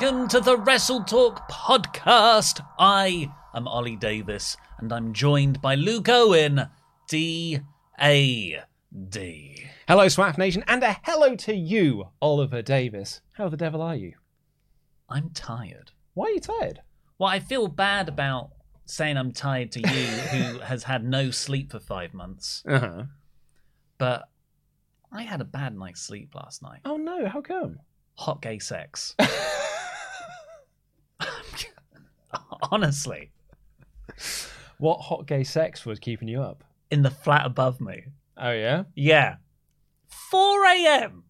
welcome to the Wrestle Talk podcast. I am Ollie Davis and I'm joined by Luke Owen, D A D. Hello, Swaff Nation, and a hello to you, Oliver Davis. How the devil are you? I'm tired. Why are you tired? Well, I feel bad about saying I'm tired to you, who has had no sleep for five months, Uh huh. but I had a bad night's sleep last night. Oh no, how come? Hot gay sex. Honestly, What hot gay sex was keeping you up? in the flat above me. Oh yeah. Yeah. 4 a.m.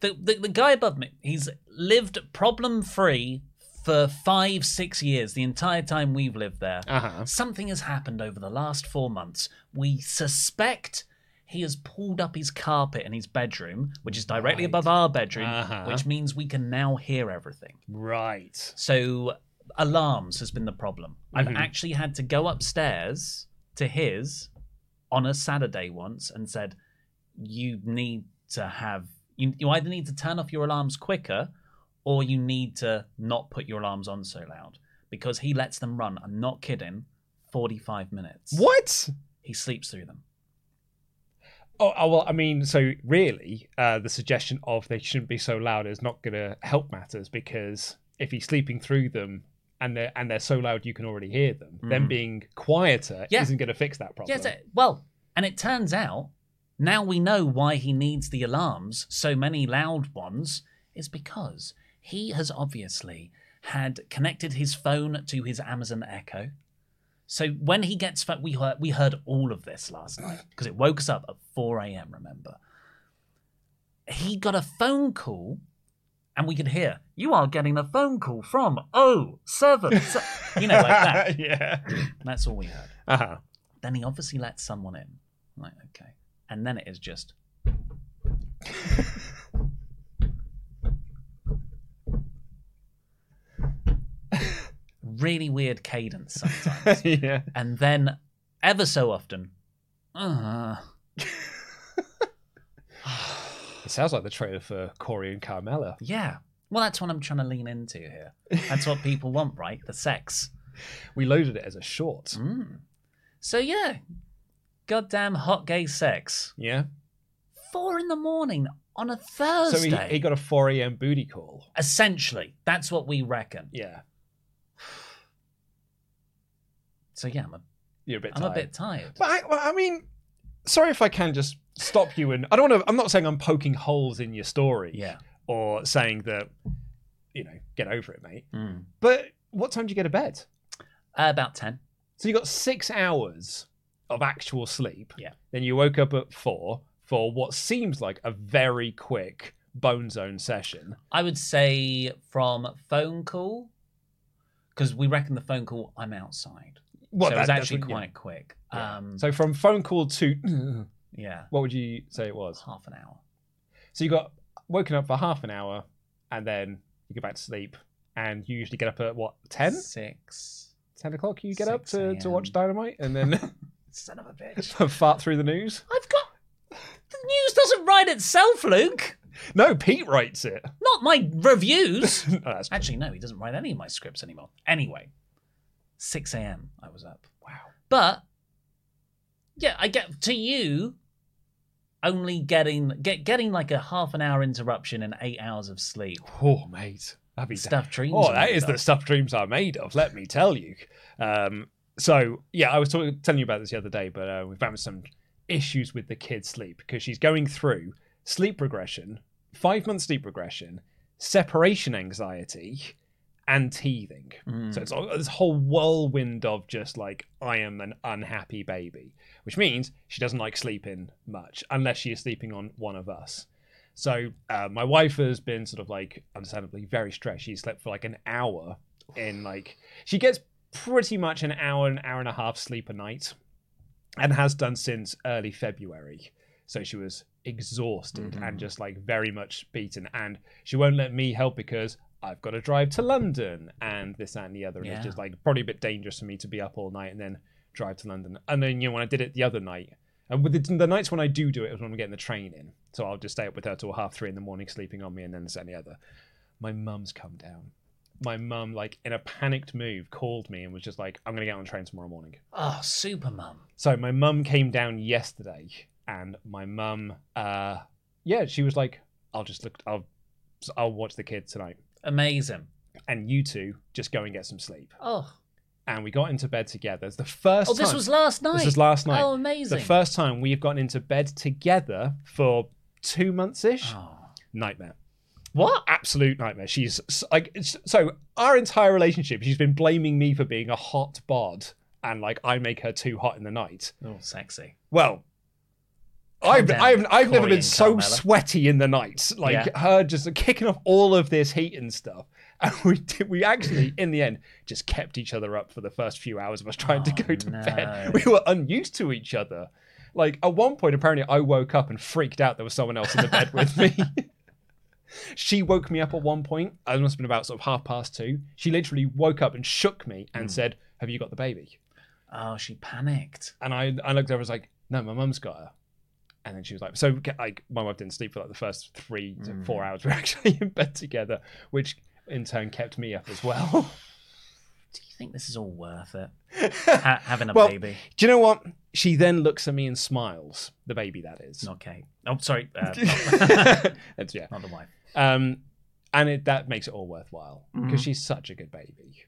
The, the, the guy above me, he's lived problem free for five, six years, the entire time we've lived there. Uh huh. Something has happened over the last four months. We suspect he has pulled up his carpet in his bedroom, which is directly Right. above our bedroom, Uh-huh. which means we can now hear everything. Right. So alarms has been the problem. I've Mhm. actually had to go upstairs to his on a Saturday once and said, "You need to have you, you either need to turn off your alarms quicker, or you need to not put your alarms on so loud because he lets them run. I'm not kidding. Forty-five minutes. What? He sleeps through them. Oh, oh well, I mean, so really, uh, the suggestion of they shouldn't be so loud is not going to help matters because if he's sleeping through them and they're and they're so loud you can already hear them, them being quieter Yeah. isn't going to fix that problem. Yes. it- well, and it turns out now we know why he needs the alarms, so many loud ones, is because he has obviously had connected his phone to his Amazon Echo. So when he gets, pho- we heard we heard all of this last night because it woke us up at four a.m. Remember, he got a phone call, and we could hear you are getting a phone call from oh seven, se-" you know, like that. yeah. That's all we heard. Uh huh. Then he obviously lets someone in. I'm like, okay. And then it is just. really weird cadence sometimes. yeah. and then, ever so often, uh, It sounds like the trailer for Corey and Carmella. yeah. Well, that's what I'm trying to lean into here. That's what people want, right? The sex. We loaded it as a short. Mm. So, yeah. Goddamn hot gay sex. Yeah. Four in the morning on a So Thursday. he, he got a 4 a.m. booty call. Essentially, that's what we reckon. Yeah. So yeah, I'm a, You're a bit I'm tired. a bit tired. But I, well, I mean, sorry if I can just stop you and I don't want to. I'm not saying I'm poking holes in your story. Yeah. Or saying that, you know, get over it, mate. Mm. But what time do you get to bed? Uh, about ten. So you got six hours of actual sleep. Yeah. Then you woke up at four for what seems like a very quick bone zone session. I would say from phone call, because we reckon the phone call. I'm outside, Well, so it was that's actually what- yeah. quite quick. Yeah. Um, So from phone call to yeah, what would you say it was? half an hour. So you got woken up for half an hour, and then you go back to sleep, and you usually get up at what 10? Six. 10 o'clock. You get up to, to watch Dynamite, and then Son of a bitch. fart through the news. I've got the news doesn't write itself, Luke. No, Pete writes it. Not my reviews. Actually, no, he doesn't write any of my scripts anymore. Anyway, 6 a.m. I was up. Wow. But yeah, I get to you only getting get getting like a half an hour interruption and eight hours of sleep. Oh, mate. That'd be Stuff dreams Oh, that is the stuff dreams are made of. Let me tell you. Um, so yeah, I was talking, telling you about this the other day, but uh, we've having some issues with the kid's sleep because she's going through sleep regression, five month sleep regression, separation anxiety, and teething. Mm. So it's all, this whole whirlwind of just like I am an unhappy baby, which means she doesn't like sleeping much unless she is sleeping on one of us. So uh, my wife has been sort of like understandably very stressed. She slept for like an hour in like she gets pretty much an hour, an hour and a half sleep a night, and has done since early February. So she was exhausted and just like very much beaten, and she won't let me help because I've got to drive to London and this and the other. And Yeah. it's just like probably a bit dangerous for me to be up all night and then drive to London. And then you know when I did it the other night, and with the, the nights when I do do it is when I'm getting the train in. So I'll just stay up with her till half three in the morning, sleeping on me, and then this and the other. My mum's come down. My mum, like in a panicked move, called me and was just like, "I'm gonna get on the train tomorrow morning." Oh, super mum. So my mum came down yesterday, and my mum, uh, yeah, she was like, "I'll just look, I'll, I'll watch the kids tonight, Amazing. and you two just go and get some sleep." Oh, And we got into bed together. It's the first. oh, this time- was last night. This was last night. Oh, amazing. The first time we've gotten into bed together for two months ish. Oh. Nightmare. What? Absolute nightmare. She's like, so our entire relationship, she's been blaming me for being a hot bod, and like I make her too hot in the night. Oh, sexy. Well, I've down, I've I've never been so Carmella. sweaty in the night. Like Yeah. her just kicking off all of this heat and stuff. And we did, we actually in the end just kept each other up for the first few hours of us trying to Oh, go to no. bed. We were unused to each other. Like at one point, apparently, I woke up and freaked out there was someone else in the bed with me. she woke me up at one point. It must have been about sort of half past two. She literally woke up and shook me and Hmm. said, "Have you got the baby?" Oh, she panicked. And I, I looked over, I was like, no, my mum's got her. And then she was like, so like my wife didn't sleep for like the first three to Mm. four hours. We're actually in bed together, which in turn kept me up as well. Do you think this is all worth it? Ha- having a well, baby. do you know what? She then looks at me and smiles. The baby, that is. Not Kate. Oh, sorry. Uh, not, That's- yeah. not the wife. Um, and it, that makes it all worthwhile because Mhm. she's such a good baby.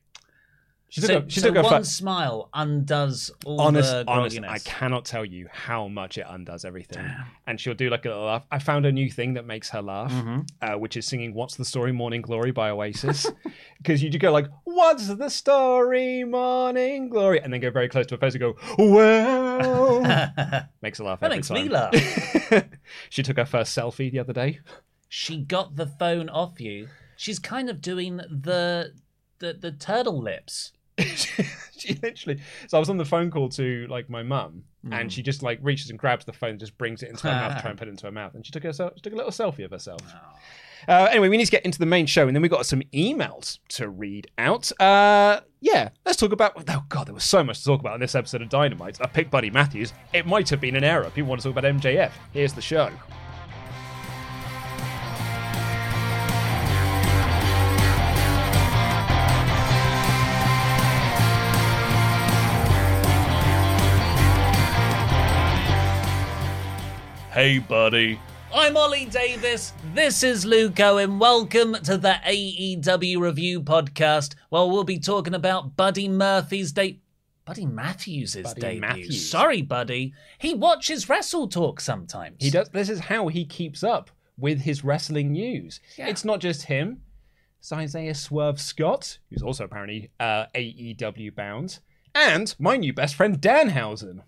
She So, a, she so took one fir- smile undoes all honest, the honest. I cannot tell you how much it undoes everything. Damn. And she'll do like a little laugh. I found a new thing that makes her laugh, Mhm. uh, which is singing "What's the Story, Morning Glory" by Oasis. Because you do go like "What's the story, Morning Glory," and then go very close to her face and go "Well." makes her laugh That makes time. me laugh. she took her first selfie the other day. she got the phone off you. She's kind of doing the the, the turtle lips. she literally. So I was on the phone call to like my mum, Hmm. and she just like reaches and grabs the phone, and just brings it into her mouth, to try and put it into her mouth, and she took herself, she took a little selfie of herself. Uh, anyway, we need to get into the main show, and then we got some emails to read out. Uh, yeah, let's talk about. Oh god, there was so much to talk about in this episode of Dynamite. I picked Buddy Matthews. It might have been an error. People want to talk about MJF. Here's the show. Hey, buddy. I'm Ollie Davis. This is Luke Owen. Welcome to the AEW Review Podcast. Well, we'll be talking about Buddy Murphy's date. Buddy Matthews' Buddy debut. Matthews. Sorry, Buddy. He watches Wrestle Talk sometimes. He does. This is how he keeps up with his wrestling news. Yeah. It's not just him. It's Isaiah Swerve Scott, who's also apparently uh, AEW bound, and my new best friend Danhausen.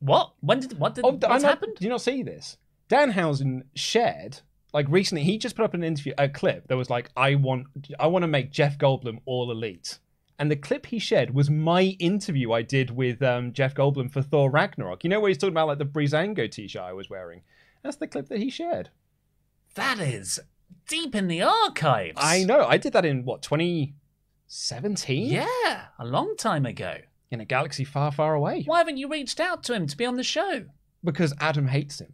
What? When did what did Oh, what's not, happened? Do you not see this? Danhausen shared like recently. He just put up an interview, a clip that was like, "I want, I want to make Jeff Goldblum all elite." And the clip he shared was my interview I did with um, Jeff Goldblum for Thor Ragnarok. You know where he's talking about like the Breezango t-shirt I was wearing. That's the clip that he shared. That is deep in the archives. I know. I did that in what 2017? Yeah, a long time ago. In a galaxy far, far away. Why haven't you reached out to him to be on the show? Because Adam hates him.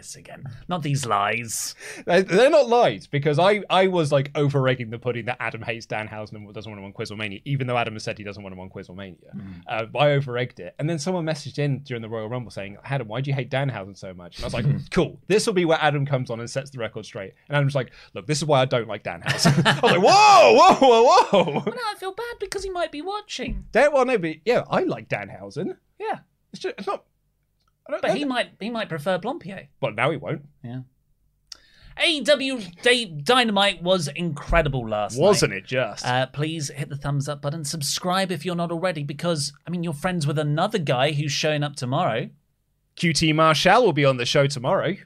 This again. Not these lies. They're, not lies because I, I was like overegging the pudding that Adam hates Danhausen and doesn't want to win Quizlemania, even though Adam has said he doesn't want to win Quizlemania. Uh, I overegged it. And then someone messaged in during the Royal Rumble saying, Adam, why do you hate Dan Danhausen so much? And I was like, cool. This will be where Adam comes on and sets the record straight. And Adam's like, look, this is why I don't like Dan Danhausen. I was like, whoa, whoa, whoa, whoa. But now I feel bad because he might be watching. Dan, well, no, but yeah, I like Dan Danhausen. Yeah. It's, just, it's not. But he might he might prefer Blompier. Well, now he won't. Yeah. AEW Dynamite was incredible last night. Wasn't it just? Uh, please hit the thumbs up button. Subscribe if you're not already, because I mean you're friends with another guy who's showing up tomorrow. QT Marshall will be on the show tomorrow.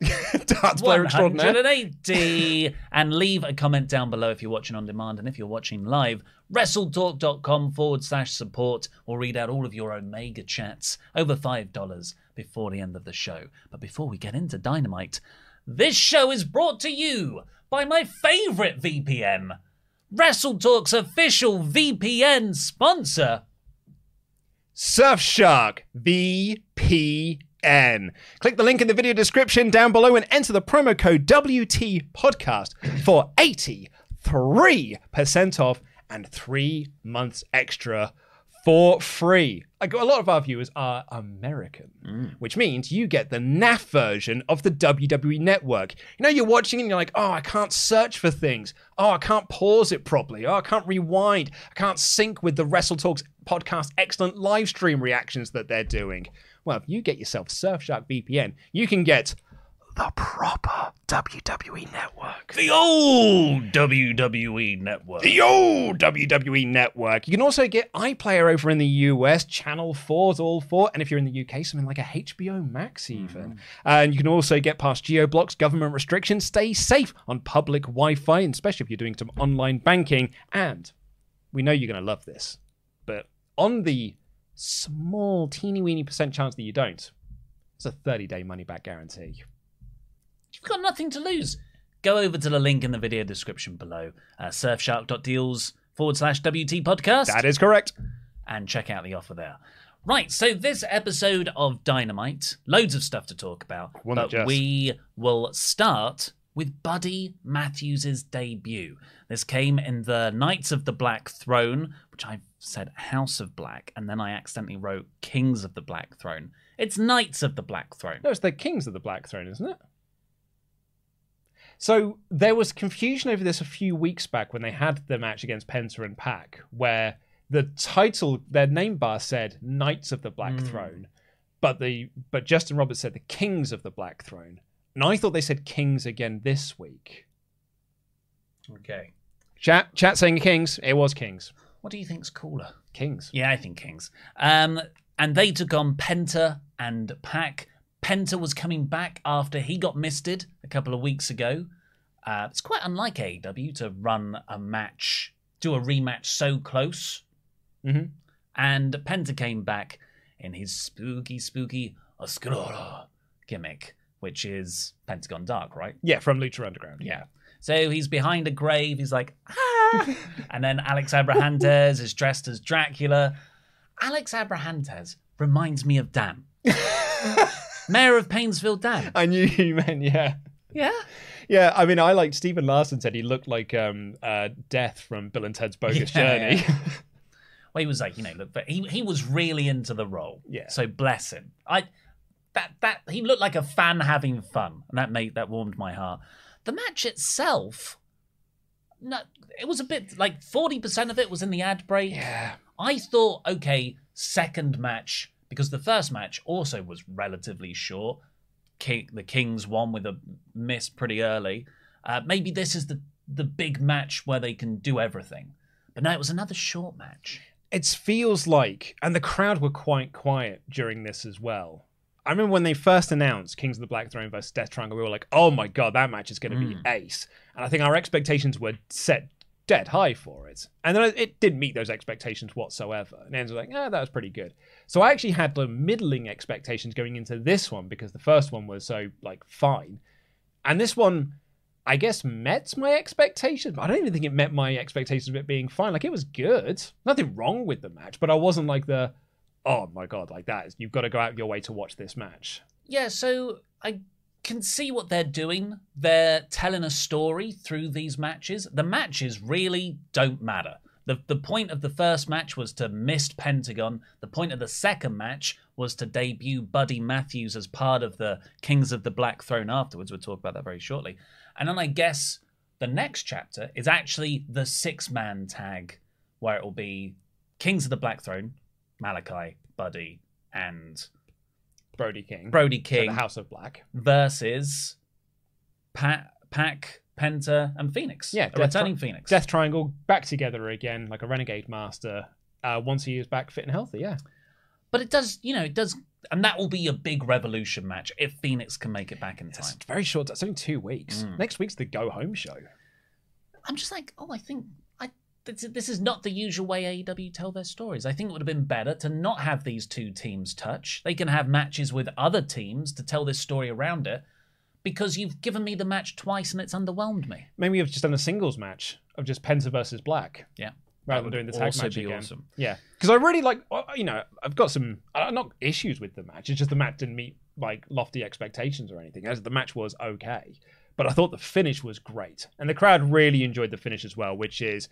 Darts player extraordinaire. 180 and leave a comment down below if you're watching on demand and if you're watching live wrestletalk.com forward slash support or read out all of your omega chats over five dollars before the end of the show but before we get into dynamite this show is brought to you by my favorite vpn wrestletalk's official vpn sponsor Surfshark VPN. Click the link in the video description down below and enter the promo code WT Podcast for 83% off and three months extra for free. Like a lot of our viewers are American, mm. which means you get the NAF version of the WWE network. You know, you're watching and you're like, oh, I can't search for things. Oh, I can't pause it properly. Oh, I can't rewind. I can't sync with the Wrestle Talks podcast excellent live stream reactions that they're doing. Well, if you get yourself Surfshark VPN, you can get the proper WWE network. the old wwe network The old WWE network. You can also get iPlayer over in the US, Channel 4's all four, and if you're in the UK, something like a HBO Max even. Mm-hmm. And you can also get past geo-blocks, government restrictions, stay safe on public Wi-Fi, and especially if you're doing some online banking. And we know you're going to love this, but on the small, teeny weeny percent chance that you don't, it's a 30-day money-back guarantee. You've got nothing to lose. Go over to the link in the video description below, uh, surfshark.deals forward slash WT podcast, That is correct. and check out the offer there. Right, so this episode of Dynamite, loads of stuff to talk about, not but just. we will start with Buddy Matthews' debut. This came in the Knights of the Black Throne, which I said House of Black, and then I accidentally wrote Kings of the Black Throne. It's Knights of the Black Throne. No, it's the Kings of the Black Throne, isn't it? So there was confusion over this a few weeks back when they had the match against Penta and Pac, where the title, their name bar said Knights of the Black hmm. Throne, but the but Justin Roberts said the Kings of the Black Throne, and I thought they said Kings again this week. Okay. Chat, chat saying Kings. It was Kings. What do you think's cooler? Kings. Yeah, I think Kings. Um, and they took on Penta and Pac. Penta was coming back after he got misted a couple of weeks ago. Uh, it's quite unlike AEW to run a match, do a rematch so close. Mhm. And Penta came back in his spooky, spooky Oscuro gimmick, which is Pentagon Dark, right? Yeah, from Lucha Underground. Yeah. So he's behind a grave. He's like, ah. and then Alex Abrahantes is dressed as Dracula. Alex Abrahantes reminds me of Dan, Mayor of Painesville Dan. I knew you meant yeah. Yeah. Yeah, I mean, I like Stephen Larson said he looked like um, uh, Death from Bill and Ted's Bogus Yeah. Journey. Well, he was like, you know, look, but he he was really into the role. Yeah. So bless him. I that that he looked like a fan having fun, and that made that warmed my heart. The match itself, no, it was a bit like forty percent of it was in the ad break. yeah. I thought, okay, second match, because the first match also was relatively short. King, the Kings won with a miss pretty early. Uh, maybe this is the the big match where they can do everything. But no, it was another short match. It feels like, and the crowd were quite quiet during this as well. I remember when they first announced Kings of the Black Throne versus Death Triangle, we were like, oh my god, that match is going to be ace. And I think our expectations were set dead high for it. And then it didn't meet those expectations whatsoever. And ends was like, ah, that was pretty good. So I actually had the middling expectations going into this one because the first one was so, like, fine. And this one, I guess, met my expectations. But I don't even think it met my expectations of it being fine. Like, it was good. Nothing wrong with the match, but I wasn't like the, oh my God, like that. You've got to go out of your way to watch this match. Yeah, so I can see what they're doing. They're telling a story through these matches. The matches really don't matter. The, the point of the first match was to mist Pentagon. The point of the second match was to debut Buddy Matthews as part of the Kings of the Black Throne afterwards. We'll talk about that very shortly. And then I guess the next chapter is actually the six man tag, where it will be Kings of the Black Throne, Malachi, Buddy, and Brody King. Brody King the House of Black. versus Pat, Pac, Penta, and Phoenix. Yeah, Death returning Tri- Phoenix. Death Triangle back together again, like a renegade master. Uh, once he is back fit and healthy, yeah. But it does, you know, it does, and that will be a big revolution match if Phoenix can make it back in time. It's very short. It's only two weeks. Mm. Next week's the go home show. I'm just like, oh, I think this, this is not the usual way AEW tell their stories. I think it would have been better to not have these two teams touch. They can have matches with other teams to tell this story around it. Because you've given me the match twice and it's underwhelmed me. Maybe we've just done a singles match of just Penta versus Black Yeah. rather than doing the tag also match be again. awesome. Yeah, because I really like. uh, You know, I've got some uh, not issues with the match. It's just the match didn't meet like lofty expectations or anything. As the match was okay, but I thought the finish was great, and the crowd really enjoyed the finish as well, which is.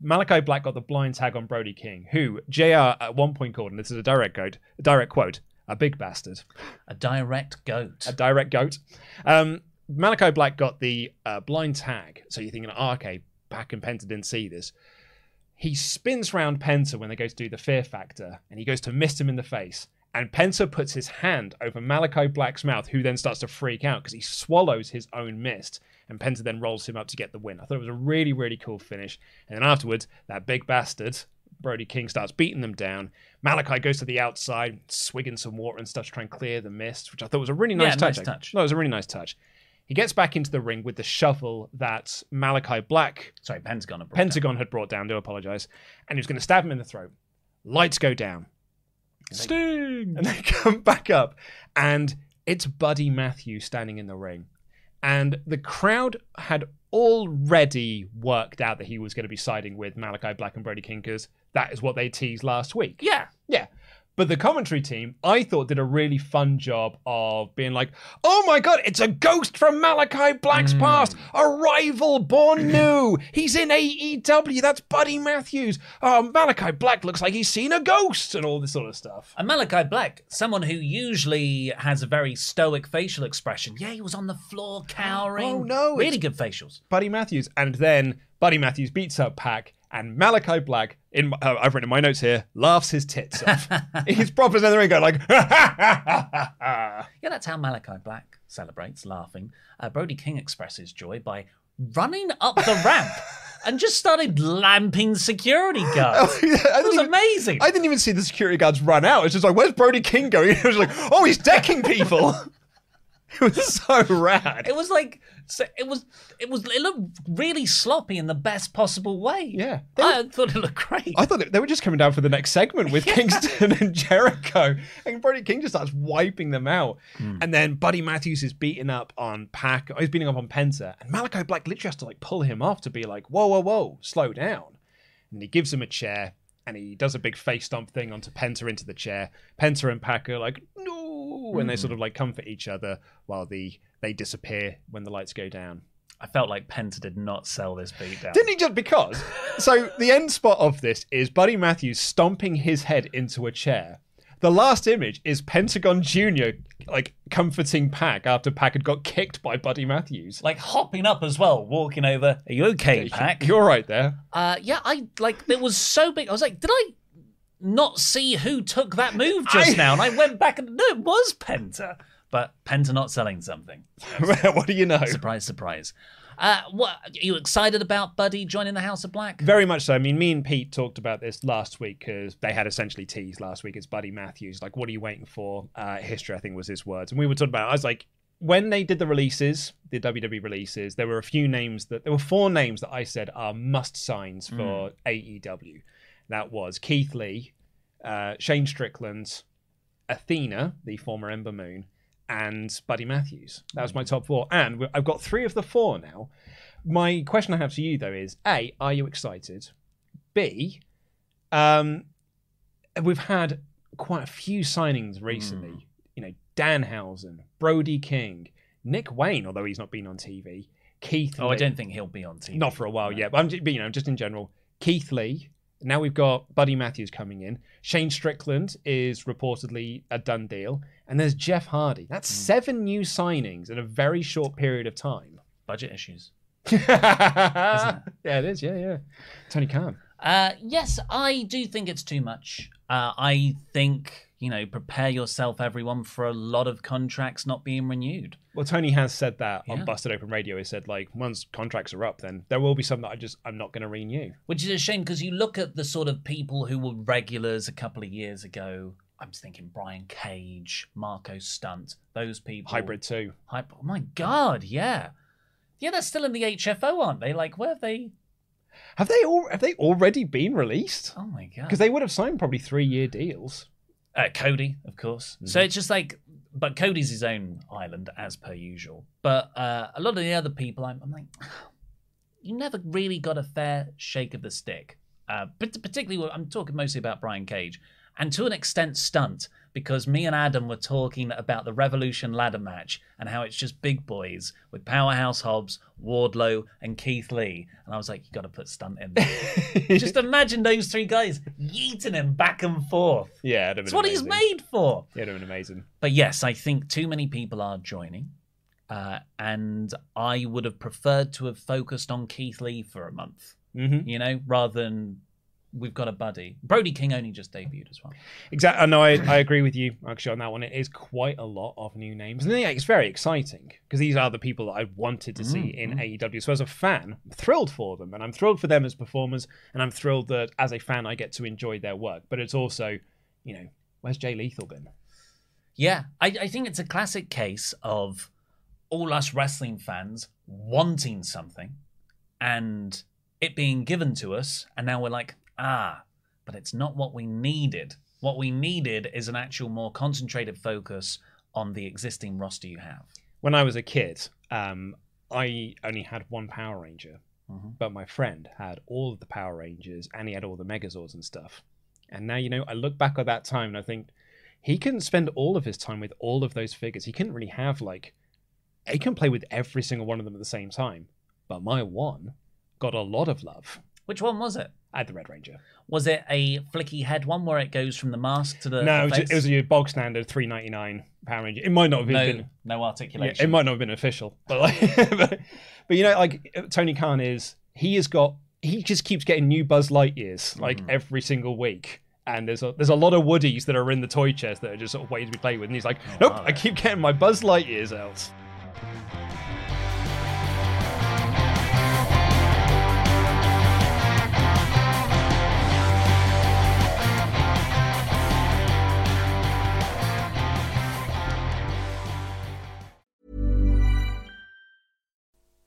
Malachi Black got the blind tag on Brody King, who JR at one point called, and this is a direct quote, a direct quote, a big bastard. A direct goat. a direct goat. Um, Malachi Black got the uh, blind tag, so you're thinking, oh, okay, Pac and Penta didn't see this. He spins round Penta when they go to do the fear factor, and he goes to mist him in the face. And Penta puts his hand over Malachi Black's mouth, who then starts to freak out because he swallows his own mist. And Penta then rolls him up to get the win. I thought it was a really, really cool finish. And then afterwards, that big bastard, Brody King, starts beating them down. Malachi goes to the outside, swigging some water and stuff to try and clear the mist, which I thought was a really nice Yeah, touch. nice touch. No, it was a really nice touch. He gets back into the ring with the shovel that Malachi Black Sorry, Pentagon. have brought Pentagon had brought down. Do apologize, and he was going to stab him in the throat. Lights go down, Sting. and they come back up, and it's Buddy Matthews standing in the ring, and the crowd had already worked out that he was going to be siding with Malachi Black and Brody King because that is what they teased last week. Yeah. Yeah. But the commentary team, I thought, did a really fun job of being like, oh my God, it's a ghost from Malachi Black's mm. past, a rival born new. He's in AEW. That's Buddy Matthews. Oh, Malachi Black looks like he's seen a ghost and all this sort of stuff. And Malachi Black, someone who usually has a very stoic facial expression. Yeah, he was on the floor cowering. Oh, no, Really good facials. Buddy Matthews. And then Buddy Matthews beats up Pac, and Malachi Black, in uh, I've written in my notes here, laughs his tits off. he's proper in the ring going like, Yeah, that's how Malachi Black celebrates, laughing. Uh, Brody King expresses joy by running up the ramp and just started lamping security guards. I It was even- amazing. I didn't even see the security guards run out. It's just like, where's Brody King going? It was like, oh, he's decking people. it was so rad. It was like so it was it was it looked really sloppy in the best possible way. Yeah. I thought it looked great. I thought they were just coming down for the next segment with Kingston and Jericho, and Brody King just starts wiping them out. Hmm. And then Buddy Matthews is beating up on Pac. Oh, he's beating up on Penta, and Malachi Black literally has to like pull him off to be like, "Whoa, whoa, whoa, slow down." And he gives him a chair, and he does a big face stomp thing onto Penta into the chair. Penta and Pac are like, "No," and they sort of like comfort each other while the they disappear when the lights go down. I felt like Penta did not sell this beat down. Didn't he just because? so the end spot of this is Buddy Matthews stomping his head into a chair. The last image is Pentagon Jr. like comforting Pac after Pac had got kicked by Buddy Matthews. Like hopping up as well, walking over. Are you okay, Pac? You're right there. Uh, yeah, I like it was so big. I was like, did I not see who took that move just I- now? And I went back and no, it was Penta. But Penta not selling something. what do you know? Surprise, surprise. Uh, what are you excited about Buddy joining the House of Black? Very much so. I mean, me and Pete talked about this last week because they had essentially teased last week. It's Buddy Matthews. Like, what are you waiting for? Uh, history, I think, was his words. And we were talking about. I was like, when they did the releases, the WWE releases, there were a few names that there were four names that I said are must signs for AEW. That was Keith Lee, uh, Shane Strickland, Athena, the former Ember Moon, and Buddy Matthews. That was my top four. And I've got three of the four now. My question I have to you though is: A, are you excited? B, um, we've had quite a few signings recently. You know, Danhausen, Brody King, Nick Wayne, although he's not been on TV, Keith. Oh, I don't think he'll be on TV. not for a while yet, but I'm just, but, you know, just in general. Keith Lee. Now we've got Buddy Matthews coming in. Shane Strickland is reportedly a done deal, and there's Jeff Hardy. That's seven new signings in a very short period of time. Budget issues. yeah, it is. Yeah, yeah. Tony Khan. Uh, yes, I do think it's too much. Uh, I think, you know, prepare yourself, everyone, for a lot of contracts not being renewed. Well, Tony has said that Yeah. on Busted Open Radio. He said like once contracts are up, then there will be some that I just I'm not going to renew. Which is a shame because you look at the sort of people who were regulars a couple of years ago. I'm just thinking Brian Cage, Marko Stunt, those people. Hybrid 2. Hype. Oh my God, yeah. Yeah, they're still in the HFO, aren't they? Like, where have they? Have they all have they already been released? Oh my God. Because they would have signed probably three year deals. Uh, Cody, of course. So it's just like, but Cody's his own island as per usual. But uh, a lot of the other people, I'm, I'm like, you never really got a fair shake of the stick. Uh, but particularly, I'm talking mostly about Brian Cage, and to an extent, Stunt, because me and Adam were talking about the Revolution ladder match and how it's just big boys with Powerhouse Hobbs, Wardlow, and Keith Lee, and I was like, you got to put Stunt in. there. just imagine those three guys yeeting him back and forth. Yeah, been what he's made for. Yeah, it'd have been amazing. But yes, I think too many people are joining. Uh, and I would have preferred to have focused on Keith Lee for a month, Mm-hmm. you know, rather than we've got a buddy. Brody King only just debuted as well. Exactly. Uh, no, I, I agree with you actually on that one. It is quite a lot of new names, and yeah, it's very exciting because these are the people that I wanted to see in mm. AEW. So as a fan, I'm thrilled for them, and I'm thrilled for them as performers, and I'm thrilled that as a fan I get to enjoy their work. But it's also, you know, where's Jay Lethal been? Yeah, I, I think it's a classic case of all us wrestling fans wanting something and it being given to us, and now we're like, ah, but it's not what we needed. What we needed is an actual more concentrated focus on the existing roster you have. When I was a kid, um, I only had one Power Ranger, but my friend had all of the Power Rangers and he had all the Megazords and stuff. And now, you know, I look back at that time and I think he couldn't spend all of his time with all of those figures. He couldn't really have, like, he couldn't play with every single one of them at the same time. But my one got a lot of love. Which one was it? I had the Red Ranger. Was it a flicky head one where it goes from the mask to the, no, it was, it was a bog standard three ninety nine Power Ranger. It might not have no, been. no Yeah, articulation. it might not have been official, but like, but, but you know, like Tony Khan is, he has got, he just keeps getting new Buzz Lightyears like mm. every single week. And there's a there's a lot of Woodies that are in the toy chest that are just sort of waiting to be played with. And he's like, oh, nope, I keep getting my Buzz Lightyears out.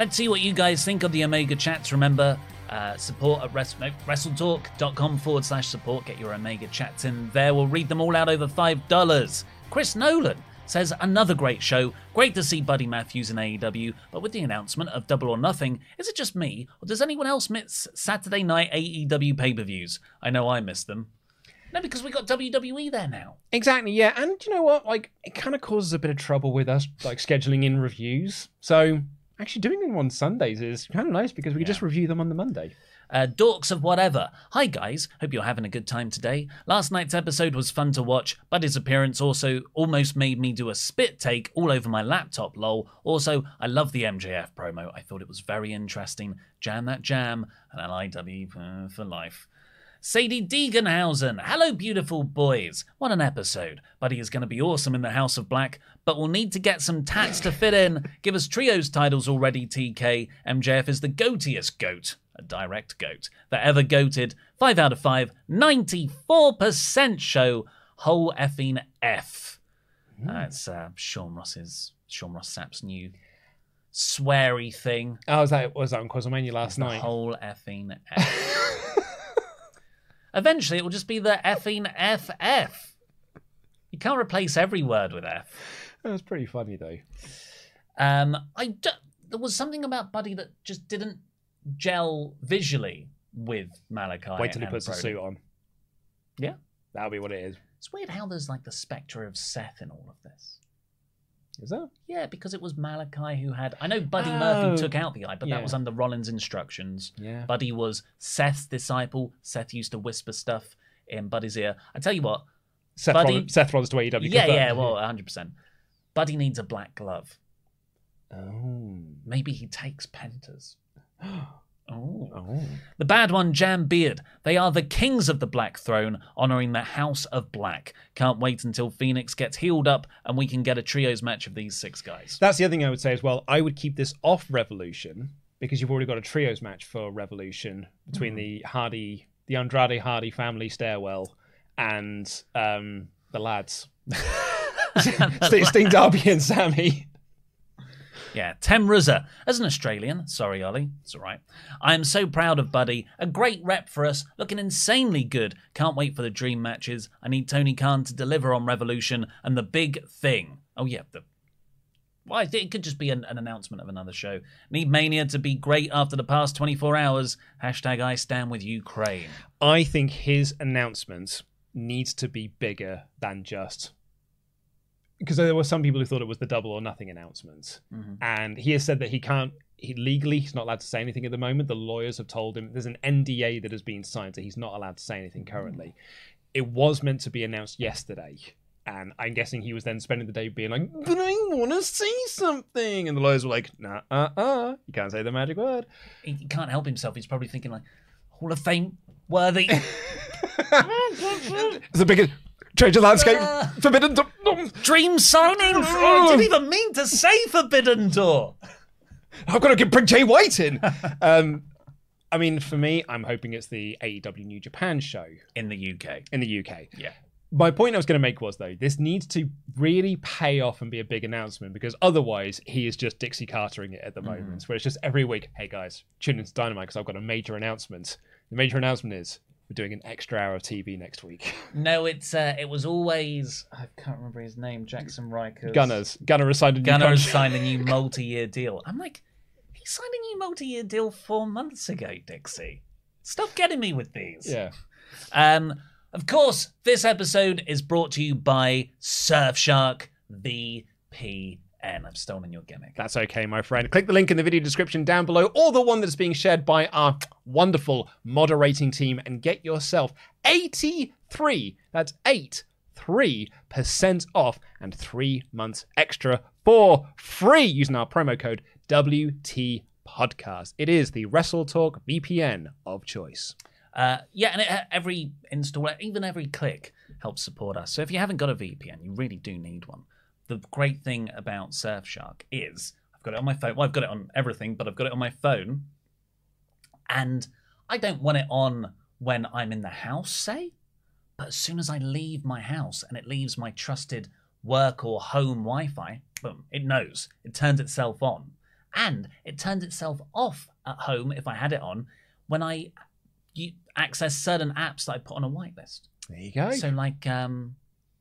Let's see what you guys think of the Omega chats. Remember, uh, support at res- no, wrestletalk.com forward slash support. Get your Omega chats in there. We'll read them all out over $5. Chris Nolan says, Another great show. Great to see Buddy Matthews in AEW, but with the announcement of Double or Nothing, is it just me, or does anyone else miss Saturday night AEW pay per views? I know I miss them. No, because we got WWE there now. Exactly, yeah. And you know what? Like, it kind of causes a bit of trouble with us, like scheduling in reviews. So actually doing them on Sundays is kind of nice because we can just review them on the Monday. Uh, dorks of whatever. Hi guys, hope you're having a good time today. Last night's episode was fun to watch, but his appearance also almost made me do a spit take all over my laptop, lol. Also, I love the MJF promo. I thought it was very interesting. Jam that jam, and LIW for life. Sadie Deeganhausen. Hello, beautiful boys. What an episode. Buddy is going to be awesome in the House of Black, but we'll need to get some tats to fit in. Give us trios titles already, TK. MJF is the goatiest goat, a direct goat, that ever goated. 5 out of 5, 94% show. Whole effing F. That's uh, Sean Ross's, Sean Ross Sapp's new sweary thing. Oh, was that was that on Quizlemania last The night? whole effing F. Eventually, it will just be the effing FF. You can't replace every word with F. That was pretty funny though. Um, I d- there was something about Buddy that just didn't gel visually with Malachi. Wait till he and puts Brody. suit on. Yeah, That'll be what it is. it's weird how there's like the spectre of Seth in all of this. Is that? Yeah, because it was Malachi who had. I know Buddy Oh, Murphy took out the eye, but yeah. that was under Rollins' instructions. Yeah. Buddy was Seth's disciple. Seth used to whisper stuff in Buddy's ear. I tell you what, Seth, Buddy- Rollins, Seth Rollins to AEW. yeah, confirmed. yeah, well, 100%. Buddy needs a black glove. Oh. Maybe he takes Pentas. Oh. Oh. The bad one, Jam Beard. They are the kings of the Black Throne, honoring the House of Black. Can't wait until Phoenix gets healed up and we can get a trios match of these six guys. That's the other thing I would say as well. I would keep this off Revolution because you've already got a trios match for Revolution between the Hardy, the Andrade Hardy family stairwell, and um, the lads, Sting Darby and Sammy. Yeah, Tem Ruzza. As an Australian, sorry, Ollie, it's all right. I am so proud of Buddy. A great rep for us, looking insanely good. Can't wait for the dream matches. I need Tony Khan to deliver on Revolution and the big thing. Oh, yeah, the. Well, I think it could just be an, an announcement of another show. Need Mania to be great after the past 24 hours. Hashtag I stand with Ukraine. I think his announcement needs to be bigger than just because there were some people who thought it was the double or nothing announcement, and he has said that he can't. He legally he's not allowed to say anything at the moment. The lawyers have told him there's an NDA that has been signed, so he's not allowed to say anything currently. It was meant to be announced yesterday, and I'm guessing he was then spending the day being like, "But I want to say something," and the lawyers were like, "Nah, uh, uh, you can't say the magic word." He, he can't help himself. He's probably thinking, like, Hall of Fame worthy. It's the biggest change of landscape. Ah. Forbidden. To- Dream signings. Ah. Oh, I didn't even mean to say Forbidden Door. I've got to get bring Jay White in. um, I mean, for me, I'm hoping it's the AEW New Japan show In the UK. in the UK. Yeah. My point I was going to make was though, this needs to really pay off and be a big announcement because otherwise he is just Dixie Cartering it at the mm-hmm. moment, where it's just every week, hey guys, tune into Dynamite because I've got a major announcement. The major announcement is we're doing an extra hour of TV next week. No, it's uh, it was always I can't remember his name. Jaxson Ryker. Gunners, Gunner has signed a new Gunner has signed a new multi-year deal. I'm like, he signed a new multi-year deal four months ago, Dixie. Stop getting me with these. Yeah. Um, of course, this episode is brought to you by Surfshark VPN. I've stolen your gimmick. That's okay, my friend. Click the link in the video description down below, or the one that's being shared by our wonderful moderating team, and get yourself 83, that's 8, 3% off and three months extra for free using our promo code WT Podcast. It is the Wrestle Talk VPN of choice. Uh, yeah, and it, every install, even every click helps support us. So if you haven't got a VPN, you really do need one. The great thing about Surfshark is I've got it on my phone. Well, I've got it on everything, but I've got it on my phone. And I don't want it on when I'm in the house, say. But as soon as I leave my house and it leaves my trusted work or home Wi Fi, boom, it knows. It turns itself on. And it turns itself off at home if I had it on when I access certain apps that I put on a whitelist. There you go. So like um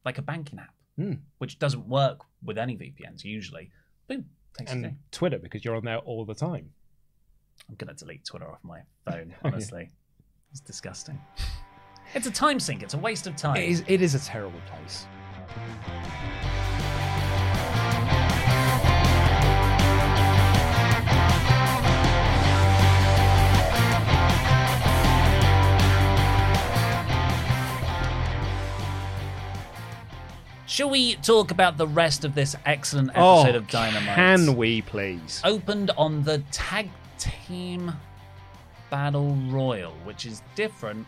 like a banking app, Hmm. which doesn't work with any VPNs usually. Boom, it and. Twitter, because you're on there all the time. I'm gonna delete Twitter off my phone. Honestly, it's disgusting. It's a time sink. It's a waste of time. It is, it is a terrible place. Shall we talk about the rest of this excellent episode of Dynamite? Oh, Can we please? Opened on the tag team battle royal, which is different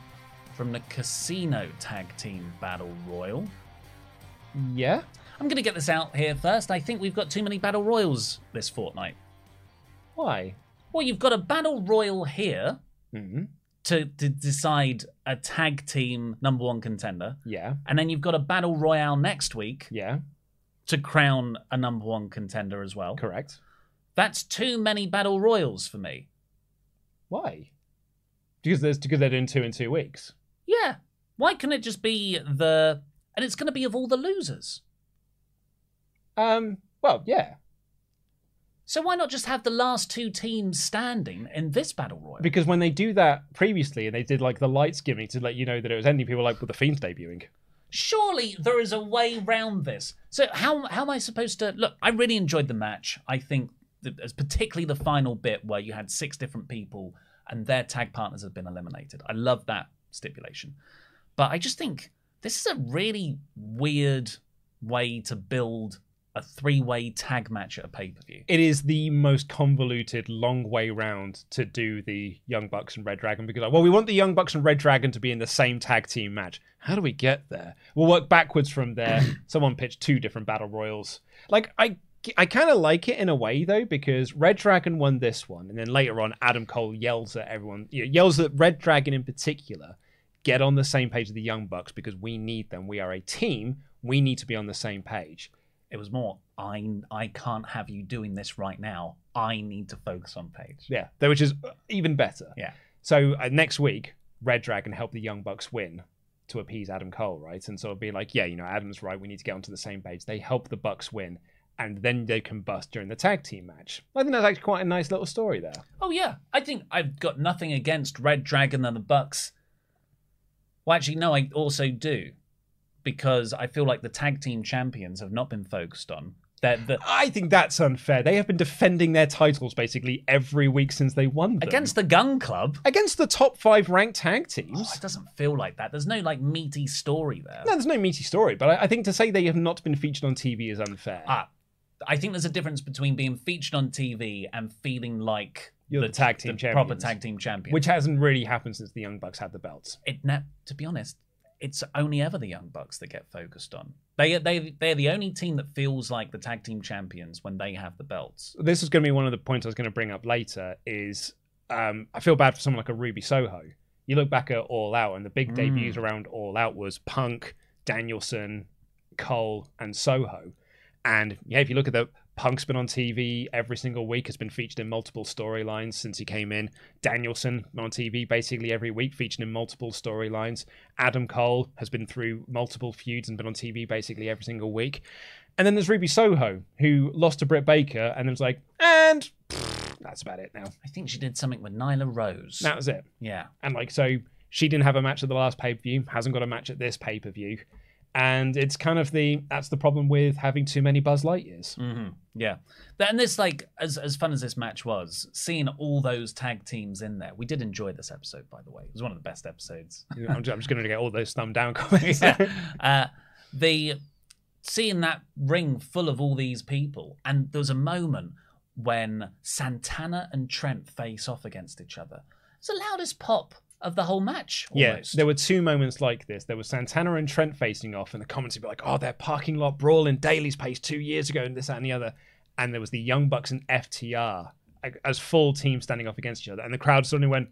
from the casino tag team battle royal. Yeah. I'm going to get this out here first. I think we've got too many battle royals this fortnight. Why? Well, you've got a battle royal here hmm to, to decide a tag team number one contender, Yeah. and then you've got a battle royale next week Yeah. to crown a number one contender as well. Correct. That's too many battle royals for me. Why? Because there's because they're doing two in two weeks. Yeah. Why can it just be the and it's going to be of all the losers? Um. Well, yeah. So why not just have the last two teams standing in this battle royal? Because when they do that previously, and they did like the lights giving to let you know that it was ending, people were like, "Well, the Fiend's debuting." Surely there is a way round this. So how how am I supposed to look? I really enjoyed the match. I think as particularly the final bit where you had six different people and their tag partners have been eliminated. I love that stipulation. But I just think this is a really weird way to build a three-way tag match at a pay-per-view. It is the most convoluted, long way round to do the Young Bucks and Red Dragon because, like, well, we want the Young Bucks and Red Dragon to be in the same tag team match. How do we get there? We'll work backwards from there. Someone pitched two different battle royals. Like, I. I kind of like it in a way though because Red Dragon won this one, and then later on, Adam Cole yells at everyone, yells at Red Dragon in particular, get on the same page of the Young Bucks because we need them. We are a team. We need to be on the same page. It was more I I can't have you doing this right now. I need to focus on Page. Yeah, which is even better. Yeah. So uh, next week, Red Dragon help the Young Bucks win to appease Adam Cole, right? And so it'll be like, yeah, you know, Adam's right. We need to get onto the same page. They help the Bucks win, and then they combust during the tag team match. I think that's actually quite a nice little story there. Oh yeah, I think I've got nothing against Red Dragon and the Bucks. Well, actually, no, I also do, because I feel like the tag team champions have not been focused on. The, I think that's unfair. They have been defending their titles basically every week since they won them. against the Gunn Club. against the top five ranked tag Oh, teams. it doesn't feel like that. There's no like meaty story there. no, there's no meaty story, but I, I think to say they have not been featured on TV is unfair. Ah, I think there's a difference between being featured on TV and feeling like You're the tag team the proper tag team champion. which hasn't really happened since the Young Bucks had the belts. it to be honest, it's only ever the Young Bucks that get focused on. They they they're the only team that feels like the tag team champions when they have the belts. this is going to be one of the points I was going to bring up later. Is um, I feel bad for someone like a Ruby Soho. You look back at All Out, and the big debuts around All Out was Punk, Danielson, Cole, and Soho. And yeah, if you look at the Punk's been on TV every single week, has been featured in multiple storylines since he came in. Danielson on TV basically every week, featured in multiple storylines. Adam Cole has been through multiple feuds and been on TV basically every single week. And then there's Ruby Soho, who lost to Britt Baker and then was like, and pfft, that's about it now. I think she did something with Nyla Rose. That was it. yeah. And like, so she didn't have a match at the last pay per view, hasn't got a match at this pay per view. And it's kind of the that's the problem with having too many Buzz Lightyears. hmm Yeah. And this, like, as as fun as this match was, seeing all those tag teams in there, we did enjoy this episode, by the way. It was one of the best episodes. I'm just, just going to get all those thumb down comments. yeah. Uh, the seeing that ring full of all these people, and there was a moment when Santana and Trent face off against each other. It's the loudest pop of the whole match. Yeah, there were two moments like this. There was Santana and Trent facing off, and the comments would be like, "Oh, their parking lot brawl in Daily's Place two years ago, and this, that, and the other." And there was the Young Bucks and FTR as full teams standing off against each other, and the crowd suddenly went,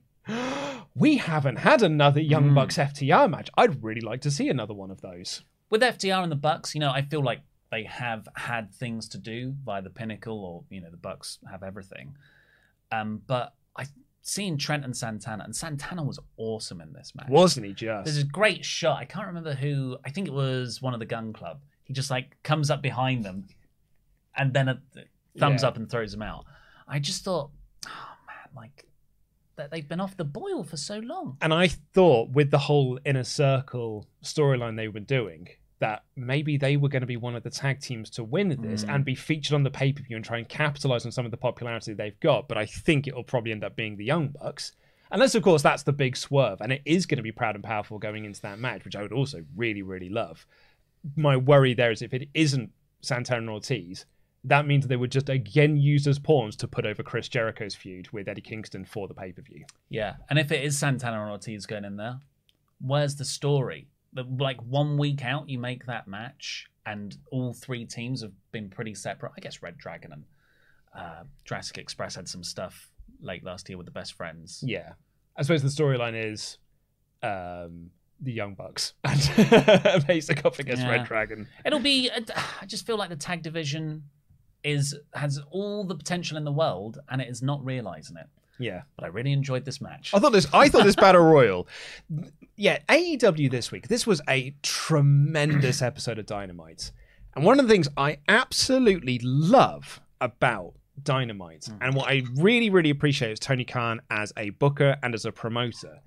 "We haven't had another Young Bucks FTR match. I'd really like to see another one of those." with FTR and the Bucks, you know, I feel like they have had things to do by the Pinnacle, or you know, the Bucks have everything. Um, but I seeing Trent and Santana, and Santana was awesome in this match. Wasn't he just? There's a great shot. I can't remember who. I think it was one of the Gunn Club. He just like comes up behind them, and then a thumbs Yeah. up and throws them out. I just thought, oh man, like that they've been off the boil for so long. And I thought with the whole inner circle storyline they were doing, that maybe they were going to be one of the tag teams to win this mm. and be featured on the pay per view and try and capitalize on some of the popularity they've got. But I think it'll probably end up being the Young Bucks. Unless, of course, that's the big swerve. And it is going to be proud and powerful going into that match, which I would also really, really love. My worry there is if it isn't Santana and Ortiz, that means they would just again use as pawns to put over Chris Jericho's feud with Eddie Kingston for the pay per view. Yeah, and if it is Santana and Ortiz going in there, where's the story? The- Like one week out, you make that match, and all three teams have been pretty separate. I guess Red Dragon and uh, Jurassic Express had some stuff late last year with the best friends. Yeah. I suppose the storyline is um, the Young Bucks and basic up against Yeah. Red Dragon. It'll be. I just feel like the tag division is has all the potential in the world, and it is not realizing it. Yeah. But I really enjoyed this match. I thought this I thought this battle royal. Yeah, AEW this week. This was a tremendous episode of Dynamite. And one of the things I absolutely love about Dynamite mm. and what I really really appreciate is Tony Khan as a booker and as a promoter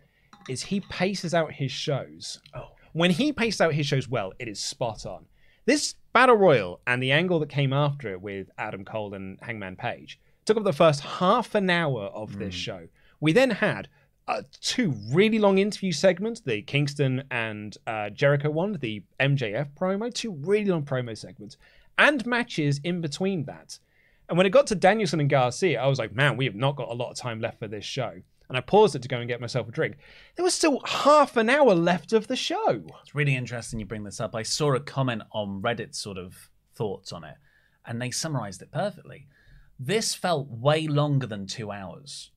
is he paces out his shows. Oh. When he paces out his shows well, it is spot on. This battle royal and the angle that came after it with Adam Cole and Hangman Page took up the first half an hour of this show. We then had uh, two really long interview segments the Kingston and uh, Jericho one, the MJF promo, two really long promo segments, and matches in between that. And when it got to Danielson and Garcia, I was like, man, we have not got a lot of time left for this show. And I paused it to go and get myself a drink. There was still half an hour left of the show. It's really interesting you bring this up. I saw a comment on Reddit sort of thoughts on it, and they summarized it perfectly. This felt way longer than two hours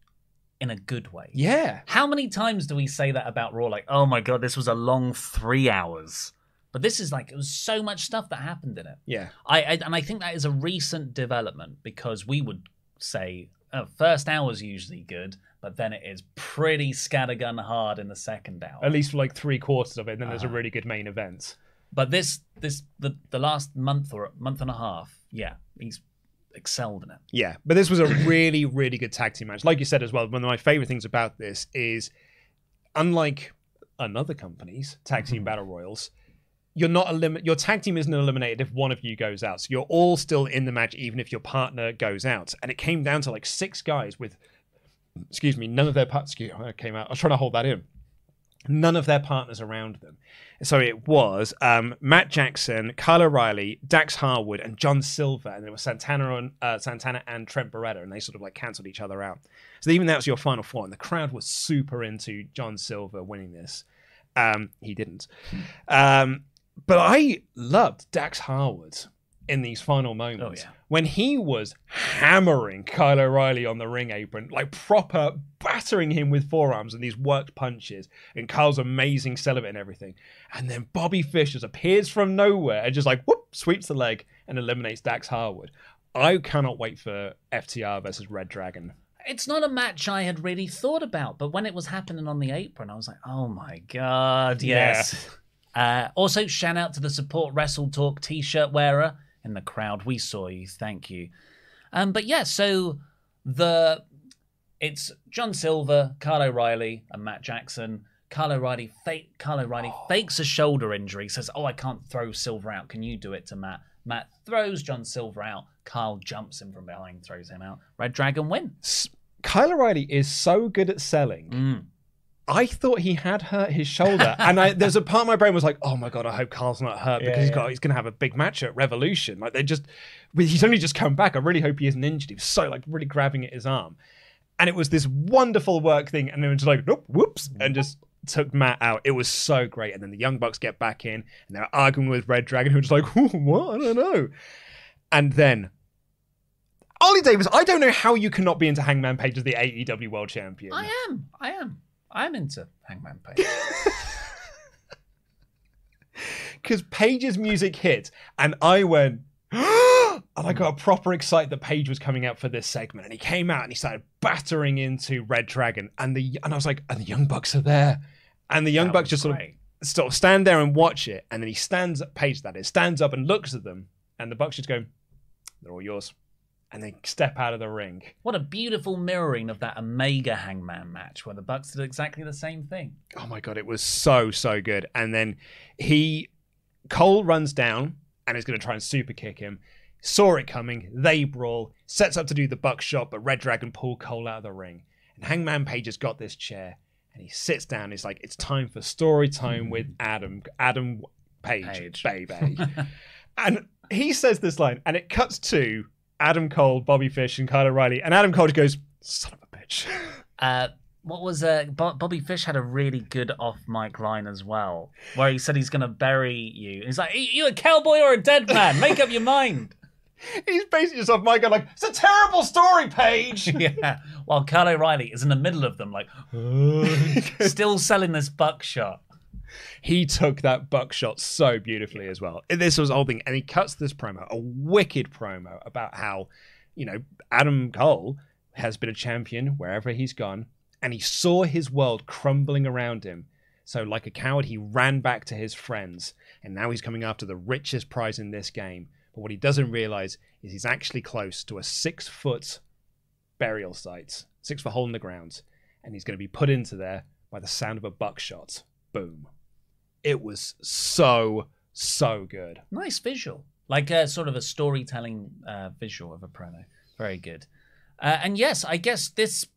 in a good way. Yeah. How many times do we say that about Raw? Like, oh my God, this was a long three hours. But this is like, it was so much stuff that happened in it. Yeah. I, I And I think that is a recent development because we would say, oh, first hour is usually good, but then it is pretty scattergun hard in the second hour. At least for like three quarters of it, and then there's a Uh-huh. really good main event. But this, this, the the last month or month and a half, yeah, he's excelled in it. Yeah, but this was a really, really good tag team match. Like you said as well, one of my favorite things about this is, unlike another company's tag team mm-hmm. battle royals, you're not elim- your tag team isn't eliminated if one of you goes out. So you're all still in the match, even if your partner goes out. And it came down to like six guys with, excuse me, none of their parts came out. I was trying to hold that in. None of their partners around them. So it was um, Matt Jackson, Kyle O'Reilly, Dax Harwood, and John Silver, and it was Santana and uh, Santana and Trent Beretta, and they sort of like cancelled each other out. So even that was your final four, and the crowd was super into John Silver winning this. Um, he didn't, um, but I loved Dax Harwood in these final moments. Oh, yeah. When he was hammering Kyle O'Reilly on the ring apron, like proper battering him with forearms and these worked punches, and Kyle's amazing it and everything. And then Bobby Fish just appears from nowhere and just like whoop, sweeps the leg and eliminates Dax Harwood. I cannot wait for FTR versus Red Dragon. It's not a match I had really thought about, but when it was happening on the apron, I was like, oh my god, yes. Uh, also, shout out to the support Wrestle Talk t shirt wearer in the crowd. We saw you. Thank you. Um, but yeah, so the it's John Silver, Carl O'Reilly, and Matt Jackson. Carl O'Reilly, fake, Kyle O'Reilly fakes a shoulder injury, says, Oh, I can't throw Silver out. Can you do it to Matt? Matt throws John Silver out. Kyle jumps him from behind, throws him out. Red Dragon win. S- Kyle O'Reilly is so good at selling. Mm. I thought he had hurt his shoulder, and I, there's a part of my brain was like, "Oh my god, I hope Carl's not hurt because Yeah, he's yeah. got he's going to have a big match at Revolution." Like they just, he's only just come back. I really hope he isn't injured. He was so like really grabbing at his arm, and it was this wonderful work thing, and then it was just like, "Nope, whoops," and just took Matt out. It was so great, and then the Young Bucks get back in, and they're arguing with Red Dragon, who's just like, "What? I don't know," and then. Oli Davis, I don't know how you cannot be into Hangman Page as the AEW World Champion. I am. I am. I am into Hangman Page. because Page's music hit, and I went, and I got a proper excited that Page was coming out for this segment, and he came out and he started battering into Red Dragon, and the and I was like, and the Young Bucks are there, and the Young That Bucks just sort great. of sort of stand there and watch it, and then he stands up, Page that is, stands up and looks at them, and the Bucks just go, they're all yours, and they step out of the ring. What a beautiful mirroring of that Omega Hangman match where the Bucks did exactly the same thing. oh my god, it was so so good. And then he Cole runs down and is going to try and super kick him. Saw it coming. They brawl. Sets up to do the buckshot, but Red Dragon pull Cole out of the ring. And Hangman Page has got this chair, and he sits down. He's like, "It's time for story time with hmm. Adam Adam Page, Page. baby." and he says this line, and it cuts to Adam Cole, Bobby Fish, and Kyle O'Reilly. And Adam Cole goes, "Son of a bitch." Uh, what was uh, Bo- Bobby Fish had a really good off mic line as well, where he said he's going to bury you. He's like, "You a cowboy or a dead man? Make up your mind." He's basically just off my going like, "It's a terrible story, Page." yeah. While Kyle O'Reilly is in the middle of them, like, still selling this buckshot. He took that buckshot so beautifully as well. This was the whole thing, and he cuts this promo, a wicked promo about how, you know, Adam Cole has been a champion wherever he's gone, and he saw his world crumbling around him. So, like a coward, he ran back to his friends, and now he's coming after the richest prize in this game. But what he doesn't realize is he's actually close to a six foot burial site, six foot hole in the ground, and he's going to be put into there by the sound of a buckshot. Boom. It was so, so good. Nice visual, like a sort of a storytelling uh, visual of a promo. Very good. Uh, and yes, I guess this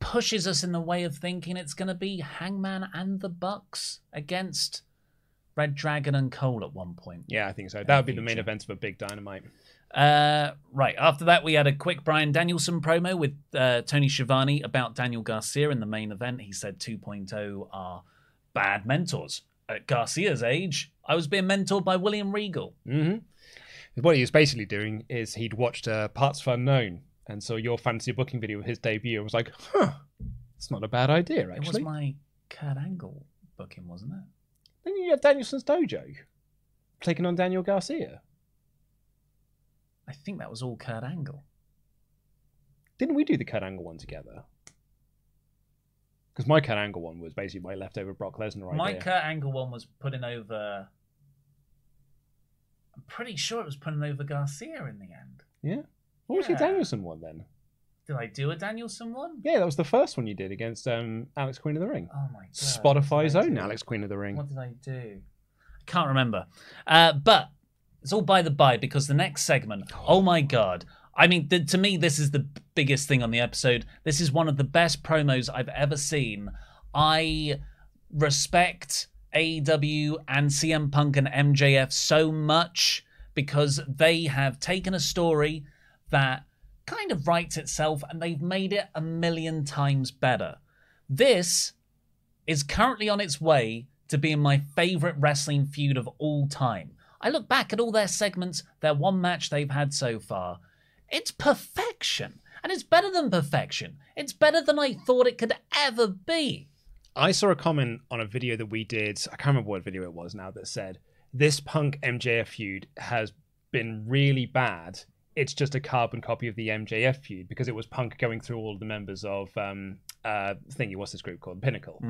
pushes us in the way of thinking it's going to be Hangman and the Bucks against Red Dragon and Cole at one point. Yeah, I think so. That would be the main event of a big dynamite. Uh, right. After that, we had a quick Bryan Danielson promo with uh, Tony Schiavone about Daniel Garcia in the main event. He said 2.0 are bad mentors. At Garcia's age, I was being mentored by William Regal. hmm What he was basically doing is he'd watched uh, Parts of Unknown and saw your fantasy booking video of his debut and was like, huh, it's not a bad idea, actually. It was my Kurt Angle booking, wasn't it? Then you had Danielson's dojo taking on Daniel Garcia. I think that was all Kurt Angle. Didn't we do the Kurt Angle one together? Because my Kurt Angle one was basically my leftover Brock Lesnar idea. My Kurt Angle one was putting over. I'm pretty sure it was putting over Garcia in the end. Yeah. What was your Yeah. Danielson one then? Did I do a Danielson one? Yeah, that was the first one you did against um, Alex Queen of the Ring. Oh my god. Spotify's what did I own do? Alex Queen of the Ring. What did I do? I can't remember. Uh, but it's all by the by because the next segment, oh my God. I mean, to me, this is the biggest thing on the episode. This is one of the best promos I've ever seen. I respect AEW and CM Punk and MJF so much because they have taken a story that kind of writes itself and they've made it a million times better. This is currently on its way to being my favorite wrestling feud of all time. I look back at all their segments, their one match they've had so far. It's perfection. And it's better than perfection. It's better than I thought it could ever be. I saw a comment on a video that we did. I can't remember what video it was now that said this Punk MJF feud has been really bad. It's just a carbon copy of the MJF feud because it was Punk going through all of the members of um uh thingy. What's this group called? Pinnacle.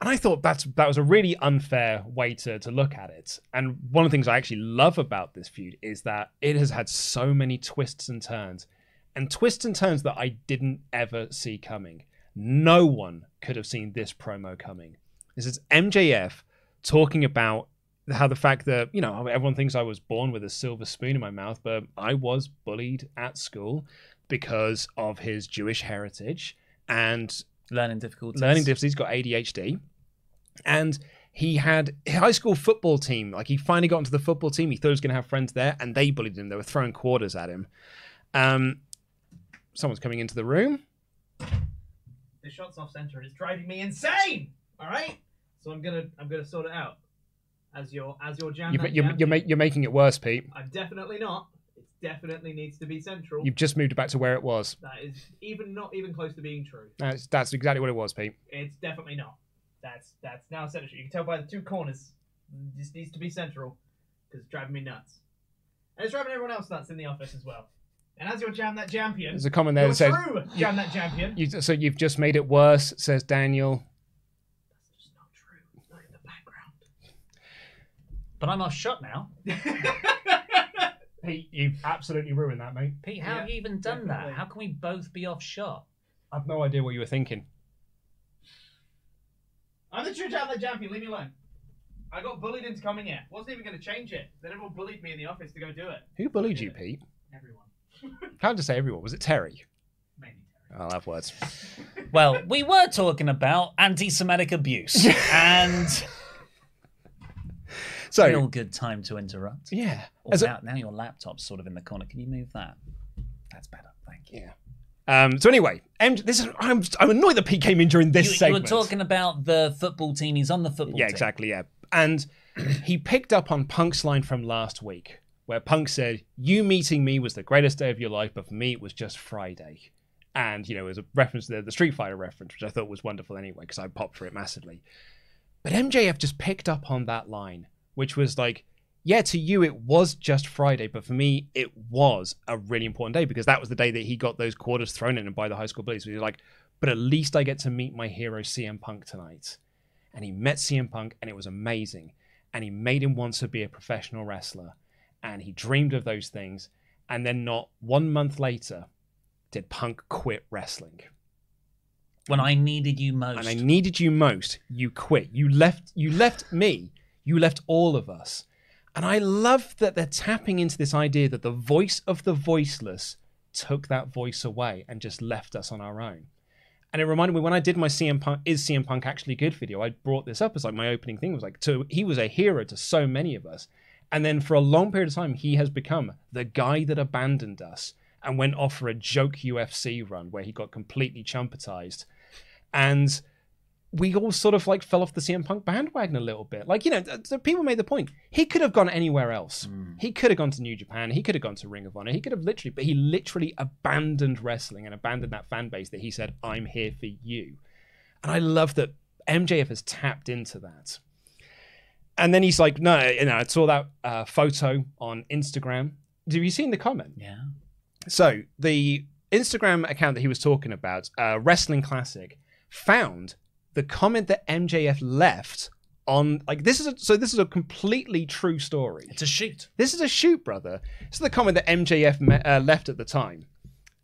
And I thought that's that was a really unfair way to to look at it. And one of the things I actually love about this feud is that it has had so many twists and turns, and twists and turns that I didn't ever see coming. No one could have seen this promo coming. This is MJF talking about how the fact that you know everyone thinks I was born with a silver spoon in my mouth, but I was bullied at school because of his Jewish heritage and Learning difficulties. learning difficulties. He's got ADHD, and he had a high school football team. Like he finally got into the football team. He thought he was going to have friends there, and they bullied him. They were throwing quarters at him. Um, someone's coming into the room. The shot's off center and it's driving me insane. All right, so I'm gonna I'm gonna sort it out. As your as your jam. You, that you're, jam you're, thing. ma- you're making it worse, Pete. I'm definitely not. It definitely needs to be central. You've just moved it back to where it was. That is even not even close to being true. That's, that's exactly what it was, Pete. It's definitely not. That's that's now central. You can tell by the two corners. It just needs to be central because it's driving me nuts, and it's driving everyone else nuts in the office as well. And as your jam that champion, There's a comment there that says, true jam that champion. you, "So you've just made it worse," says Daniel. That's just not true. It's not in the background. But I'm off shot now. Pete, you've absolutely ruined that, mate. Pete, how have you even done definitely. that? How can we both be off shot? I've no idea what you were thinking. I'm the true jam that champion. Leave me alone. I got bullied into coming here. Wasn't even going to change it. Then everyone bullied me in the office to go do it. Who bullied you, Pete? Everyone. Can't just say everyone. Was it Terry? Maybe Terry. I'll have words. Well, we were talking about anti Semitic abuse. and So real good time to interrupt. yeah, Oh, as a- now, now your laptop's sort of in the corner. Can you move that? That's better. Thank you. yeah. Um, so anyway, M- this is I'm I'm annoyed that Pete came in during this You, you segment. were talking about the football team. He's on the football yeah, team. exactly. Yeah, and he picked up on Punk's line from last week, where Punk said, "You meeting me was the greatest day of your life, but for me it was just Friday." And you know, it was a reference to the, the Street Fighter reference, which I thought was wonderful anyway, because I popped for it massively. But MJF just picked up on that line, which was like, yeah, to you it was just Friday, but for me it was a really important day because that was the day that he got those quarters thrown in him by the high school bullies. He was like, but at least I get to meet my hero CM Punk tonight. And he met CM Punk and it was amazing. And he made him want to be a professional wrestler. And he dreamed of those things. And then not one month later did Punk quit wrestling. When I needed you most. And I needed you most. You quit. You left. You left me. You left all of us. And I love that they're tapping into this idea that the voice of the voiceless took that voice away and just left us on our own. And it reminded me when I did my CM Punk is CM Punk actually good video. I brought this up as like my opening thing was like to he was a hero to so many of us. And then for a long period of time, he has become the guy that abandoned us and went off for a joke UFC run where he got completely chumpetized. And we all sort of like fell off the CM Punk bandwagon a little bit. Like, you know, th- people made the point. He could have gone anywhere else. He could have gone to New Japan. He could have gone to Ring of Honor. He could have literally, but he literally abandoned wrestling and abandoned that fan base that he said, I'm here for you. And I love that MJF has tapped into that. And then he's like, no, you know, I saw that uh, photo on Instagram. Have you seen the comment? Yeah. So the Instagram account that he was talking about, uh, Wrestling Classic, found the comment that MJF left on like this is a, so this is a completely true story. It's a shoot. This is a shoot, brother. This is the comment that MJF me- uh, left at the time.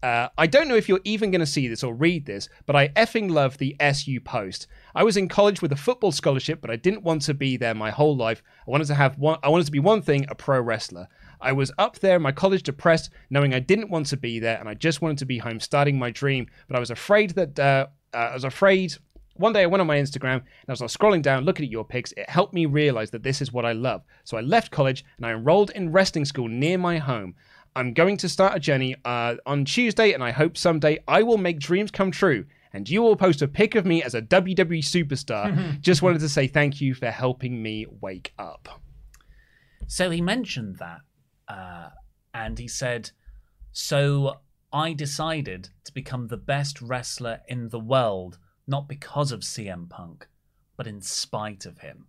Uh, I don't know if you're even going to see this or read this, but I effing love the SU post. I was in college with a football scholarship, but I didn't want to be there my whole life. I wanted to have one. I wanted to be one thing: a pro wrestler. I was up there in my college depressed, knowing I didn't want to be there, and I just wanted to be home, starting my dream. But I was afraid that uh, uh, I was afraid. One day I went on my Instagram and as I was scrolling down, looking at your pics, it helped me realize that this is what I love. So I left college and I enrolled in wrestling school near my home. I'm going to start a journey uh, on Tuesday, and I hope someday I will make dreams come true. And you will post a pic of me as a WWE superstar. Just wanted to say thank you for helping me wake up. So he mentioned that, uh, and he said, "So I decided to become the best wrestler in the world, not because of CM Punk, but in spite of him."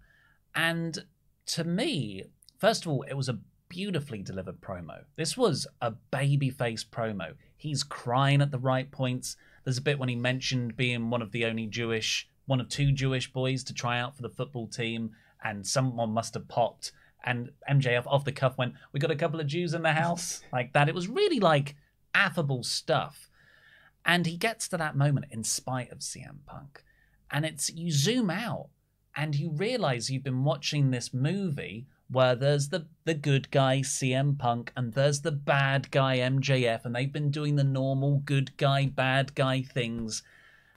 And to me, first of all, it was a beautifully delivered promo. This was a babyface promo. He's crying at the right points. There's a bit when he mentioned being one of the only Jewish, one of two Jewish boys to try out for the football team, and someone must have popped. And MJF off the cuff went, "We got a couple of Jews in the house," like that. It was really like affable stuff. And he gets to that moment in spite of CM Punk, and it's you zoom out and you realize you've been watching this movie where there's the the good guy CM Punk and there's the bad guy MJF and they've been doing the normal good guy bad guy things.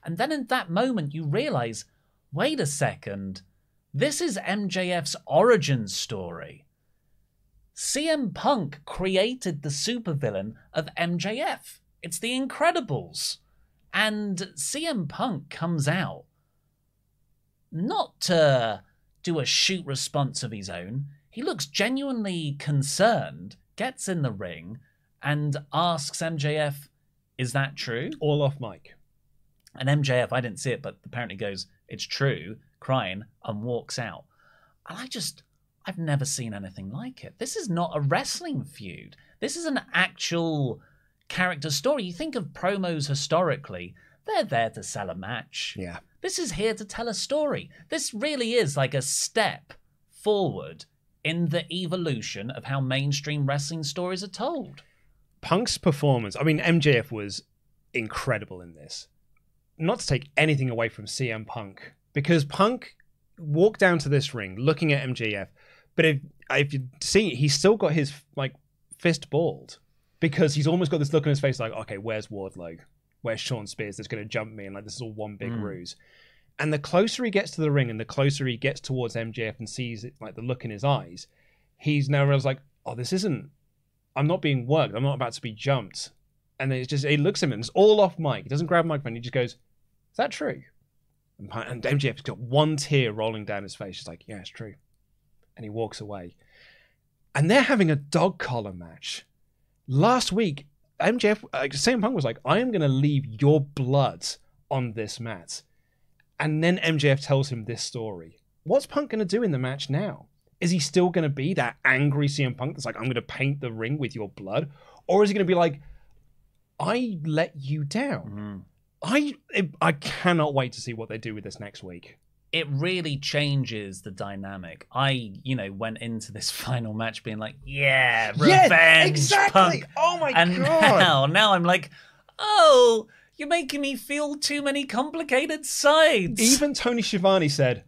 And then in that moment you realize wait a second this is MJF's origin story. CM Punk created the supervillain of MJF it's the Incredibles and CM Punk comes out not to do a shoot response of his own. He looks genuinely concerned, gets in the ring, and asks MJF, Is that true? All off mic. And MJF, I didn't see it, but apparently goes, It's true, crying, and walks out. And I just, I've never seen anything like it. This is not a wrestling feud. This is an actual character story. You think of promos historically, they're there to sell a match. Yeah. This is here to tell a story. This really is like a step forward in the evolution of how mainstream wrestling stories are told. Punk's performance, I mean, MJF was incredible in this. Not to take anything away from CM Punk, because Punk walked down to this ring looking at MJF, but if if you see, he's still got his like fist balled because he's almost got this look on his face like, okay, where's Wardlow? Where's Shawn Spears that's going to jump me? And like, this is all one big Mm. ruse. And the closer he gets to the ring and the closer he gets towards MJF and sees it, like the look in his eyes, he's now realized like, oh, this isn't, I'm not being worked. I'm not about to be jumped. And it's just, he looks at him and it's all off mic. He doesn't grab a microphone. He just goes, is that true? And MJF's got one tear rolling down his face. He's like, yeah, it's true. And he walks away. And they're having a dog collar match. Last week, MJF, uh, CM Punk was like, I am going to leave your blood on this mat. And then MJF tells him this story. What's Punk going to do in the match now? Is he still going to be that angry CM Punk that's like, I'm going to paint the ring with your blood? Or is he going to be like, I let you down? I I cannot wait to see what they do with this next week. It really changes the dynamic. I, you know, went into this final match being like, yeah, Yeah, revenge, exactly. Punk. Oh my and God. now, now I'm like, oh, you're making me feel too many complicated sides. Even Tony Schiavone said,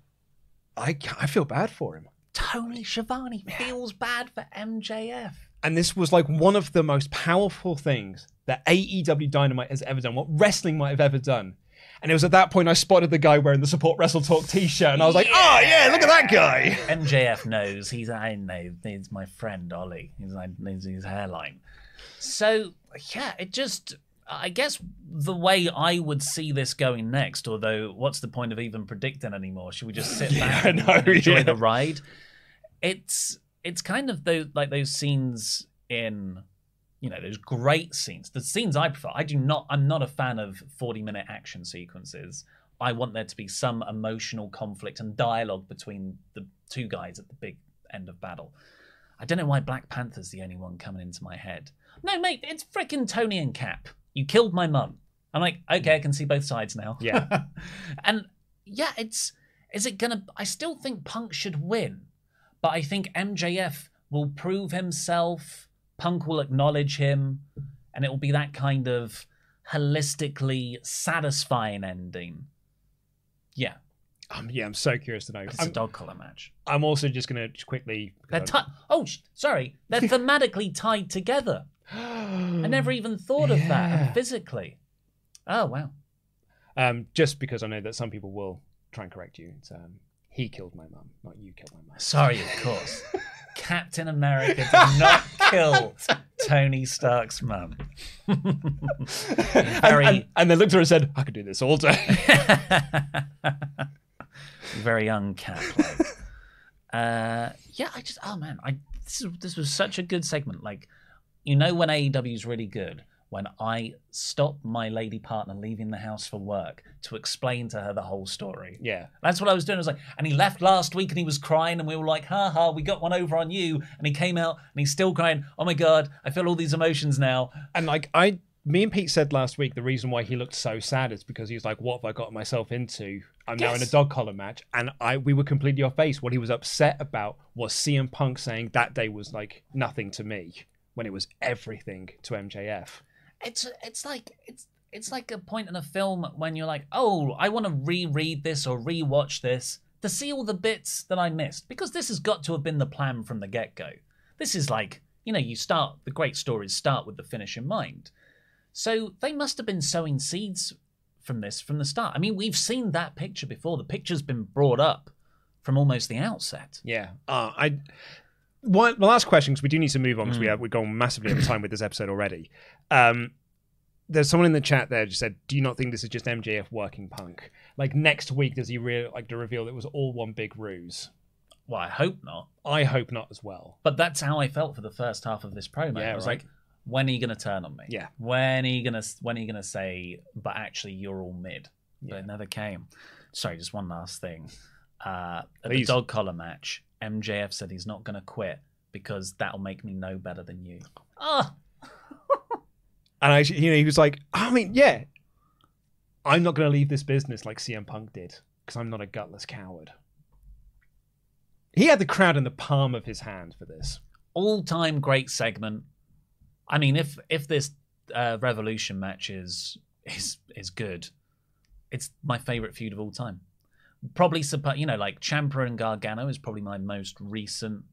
I, I feel bad for him. Tony Schiavone feels bad for MJF. And this was like one of the most powerful things that AEW Dynamite has ever done, what wrestling might have ever done. And it was at that point I spotted the guy wearing the Support Wrestle Talk t shirt, and I was like, oh, yeah, look at that guy. MJF knows he's I know he's my friend Ollie. He's like he's his hairline. So yeah, it just I guess the way I would see this going next, although what's the point of even predicting anymore? Should we just sit back and, know, and enjoy yeah. the ride? It's it's kind of those like those scenes in you know those great scenes. The scenes i prefer i do not i'm not a fan of 40 minute action sequences. I want there to be some emotional conflict and dialogue between the two guys at the big end of battle. I don't know why black panther's the only one coming into my head. No mate it's freaking tony and cap. You killed my mum. I'm like okay i can see both sides now. Yeah. and yeah it's is it gonna i still think punk should win but I think MJF will prove himself. Punk will acknowledge him, and it will be that kind of holistically satisfying ending. Yeah, Um, yeah, I'm so curious to know. it's a I'm, dog collar match. I'm also just going to quickly. They're ti- oh, sh- sorry, they're thematically tied together. I never even thought of that Yeah. and physically. Oh wow, um, just because I know that some people will try and correct you. It's, um, he killed my mum, not you killed my mum. sorry, of course. Captain America did not kill Tony Stark's mum. And, Very- and, and they looked at her and said, I could do this all day. very young cat like. uh yeah i just oh man i this, is, this was such a good segment. Like, you know, when AEW is really good, when I stopped my lady partner leaving the house for work to explain to her the whole story. Yeah. That's what I was doing. I was like, and he left last week and he was crying, and we were like, ha ha, we got one over on you. And he came out and he's still crying. Oh my God, I feel all these emotions now. And like I, me and Pete said last week, the reason why he looked so sad is because he was like, "What have I got myself into? I'm now in a dog collar match." And I, we were completely off base. What he was upset about was CM Punk saying that day was like nothing to me when it was everything to MJF. It's it's like it's it's like a point in a film when you're like, oh, I want to reread this or rewatch this to see all the bits that I missed because this has got to have been the plan from the get go. This is like you know you start the great stories start with the finish in mind, so they must have been sowing seeds from this from the start. I mean, we've seen that picture before. The picture's been brought up from almost the outset. Yeah. Uh, I. One, the last question, because we do need to move on because Mm. we have we've gone massively over time with this episode already. Um, there's someone in the chat there just said, "Do you not think this is just MJF working Punk? Like next week, does he really like to reveal it was all one big ruse? Well, I hope not. I hope not as well. But that's how I felt for the first half of this promo. Yeah, I was right. like, when are you going to turn on me? Yeah. When are you going to when are you going to say, but actually you're all mid? But it never came. Sorry, just one last thing. Uh, the dog collar match, MJF said he's not going to quit because that'll make me know better than you. Oh, And I, you know, he was like, I mean, yeah, I'm not going to leave this business like CM Punk did because I'm not a gutless coward. He had the crowd in the palm of his hand for this. all time great segment. I mean, if if this uh, Revolution match is is is good, it's my favorite feud of all time. Probably, you know, like Ciampa and Gargano is probably my most recent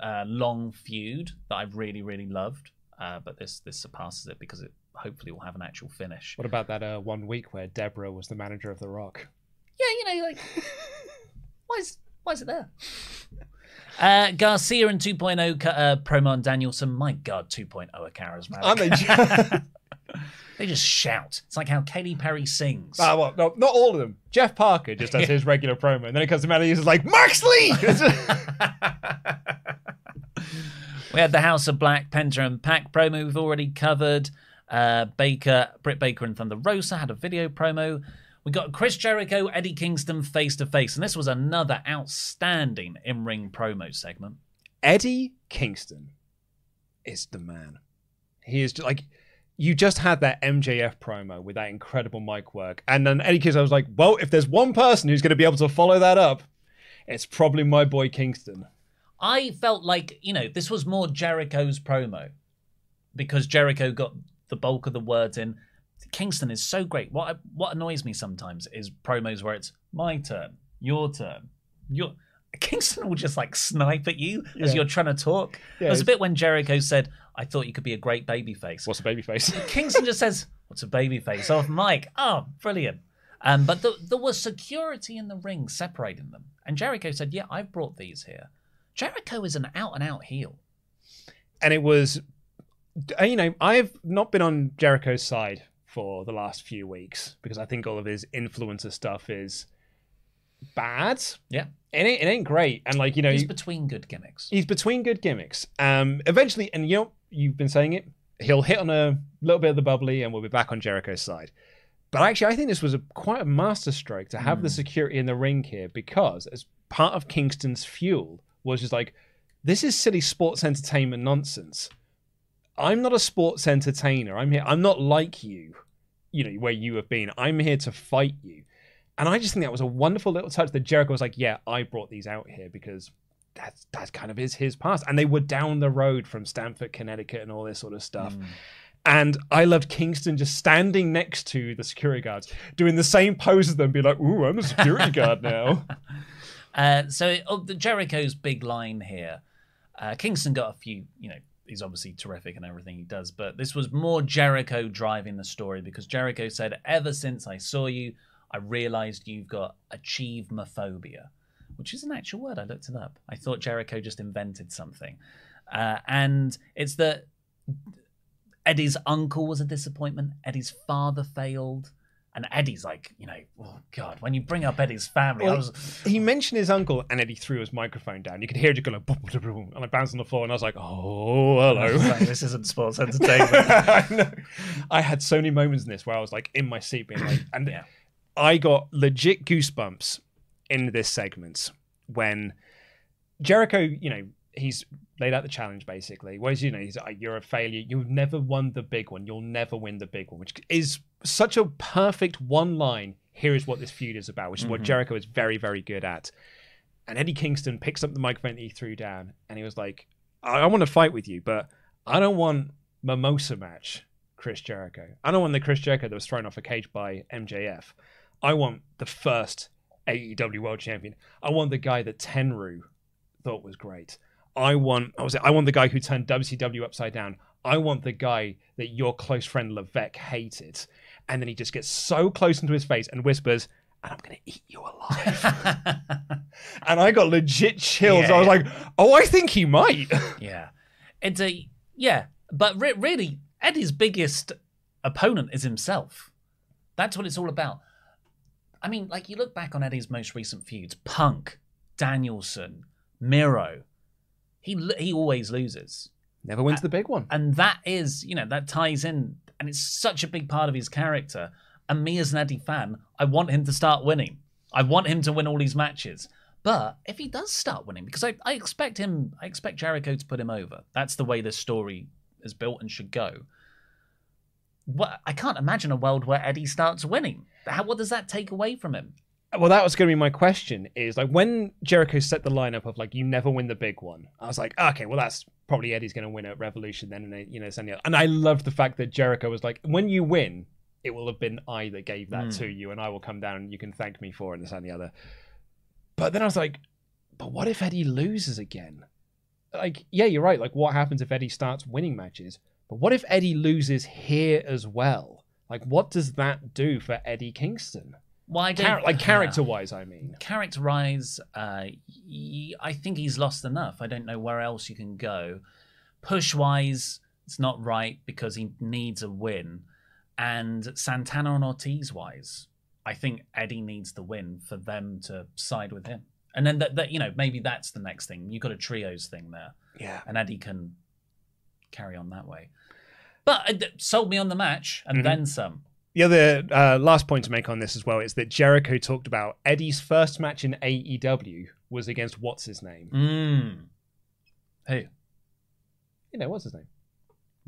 uh, long feud that I've really really loved. Uh, but this this surpasses it because it hopefully will have an actual finish. What about that uh, one week where Deborah was the manager of The Rock? Yeah, you know, like why is why is it there? Uh, Garcia and 2.0 cut uh, promo on Danielson. My God, 2.0 are charismatic. Aren't they? they just shout. It's like how Katy Perry sings. Ah, well, no, not all of them. Jeff Parker just does his regular promo, and then it comes to Matt He's like, Max Lee! we had the House of Black, Penta and Pac promo we've already covered. Uh, Baker, Britt Baker and Thunder Rosa had a video promo. We got Chris Jericho, Eddie Kingston face to face, and this was another outstanding in ring promo segment. Eddie Kingston is the man. He is just, like, you just had that MJF promo with that incredible mic work. And then any case, I was like, well, if there's one person who's going to be able to follow that up, it's probably my boy Kingston. I felt like, you know, this was more Jericho's promo because Jericho got the bulk of the words in. Kingston is so great. What what annoys me sometimes is promos where it's my turn, your turn, your Kingston will just like snipe at you as you're trying to talk. Yeah, There's a bit when Jericho said, "I thought you could be a great babyface." What's a babyface? Kingston just says, "What's a babyface?" off mic. Oh, brilliant. Um, but the, there was security in the ring separating them, and Jericho said, "Yeah, I've brought these here." Jericho is an out and out heel. and it was uh, you know i've not been on jericho's side for the last few weeks because i think all of his influencer stuff is bad. Yeah, it ain't, it ain't great. And like you know he's you- between good gimmicks. he's between good gimmicks. Um eventually and you know you've been saying it he'll hit on a little bit of the bubbly and we'll be back on jericho's side. But actually i think this was a quite a masterstroke to have the security in the ring here because as part of kingston's fuel was just like this is silly sports entertainment nonsense. I'm not a sports entertainer. I'm here i'm not like you you know where you have been. I'm here to fight you and i just think that was a wonderful little touch that jericho was like yeah i brought these out here because that's that kind of is his past. And they were down the road from Stamford, Connecticut, and all this sort of stuff. And I loved Kingston just standing next to the security guards, doing the same pose as them, be like, "Ooh, I'm a security guard now." Uh, so oh, the Jericho's big line here. Uh, Kingston got a few, you know, he's obviously terrific and everything he does, but this was more Jericho driving the story because Jericho said, "Ever since I saw you, I realized you've got achievement-phobia," which is an actual word. I looked it up. I thought Jericho just invented something, uh, and it's that Eddie's uncle was a disappointment. Eddie's father failed. And Eddie's like, you know, oh god, when you bring up Eddie's family, I was he mentioned his uncle, and Eddie threw his microphone down. You could hear it just go like, boom, boom, boom, and I bounced on the floor, and I was like, oh, hello. like, this isn't sports entertainment. I know. I had so many moments in this where I was like in my seat, being like, and Yeah. I got legit goosebumps in this segment when Jericho, you know, he's laid out the challenge basically. Whereas, you know, he's like, you're a failure. You've never won the big one. You'll never win the big one, which is such a perfect one line. Here is what this feud is about, which is what mm-hmm. Jericho is very, very good at. And Eddie Kingston picks up the microphone that he threw down, and he was like, I, I want to fight with you, but I don't want mimosa match Chris Jericho. I don't want the Chris Jericho that was thrown off a cage by MJF. I want the first AEW World Champion. I want the guy that Tenryu thought was great. I want I was I want the guy who turned WCW upside down. I want the guy that your close friend Levesque hated. And then he just gets so close into his face and whispers, and I'm gonna eat you alive. and I got legit chills. Yeah, I was yeah. like, oh, I think he might. Yeah, it's a yeah, but re- really, Eddie's biggest opponent is himself. That's what it's all about. I mean, like you look back on Eddie's most recent feuds: Punk, Danielson, Miro. He he always loses, Never wins the big one. and that is you know that ties in, and it's such a big part of his character. And me as an Eddie fan, I want him to start winning. I want him to win all these matches. But if he does start winning, because I, I expect him, I expect Jericho to put him over. That's the way this story is built and should go. What I can't imagine a world where Eddie starts winning. How, what does that take away from him? Well, that was going to be my question. Is like when Jericho set the lineup of like you never win the big one. I was like, okay, well that's probably Eddie's going to win at Revolution then, and you know, it's. And I loved the fact that Jericho was like, when you win, it will have been I that gave that hmm. to you, and I will come down and you can thank me for it, and this and the other. But then I was like, but what if Eddie loses again? Like, yeah, you're right. Like, what happens if Eddie starts winning matches? But what if Eddie loses here as well? Like, what does that do for Eddie Kingston? Why don't Char- like character wise, I mean. characterize uh y- i think he's lost enough i don't know where else you can go push wise it's not right because he needs a win and santana and ortiz wise i think eddie needs the win for them to side with him and then that, that you know maybe that's the next thing you've got a trios thing there Yeah. and eddie can carry on that way but it sold me on the match and Mhm. then some The other uh, last point to make on this as well is that Jericho talked about Eddie's first match in AEW was against what's his name? mm. who You know, what's his name?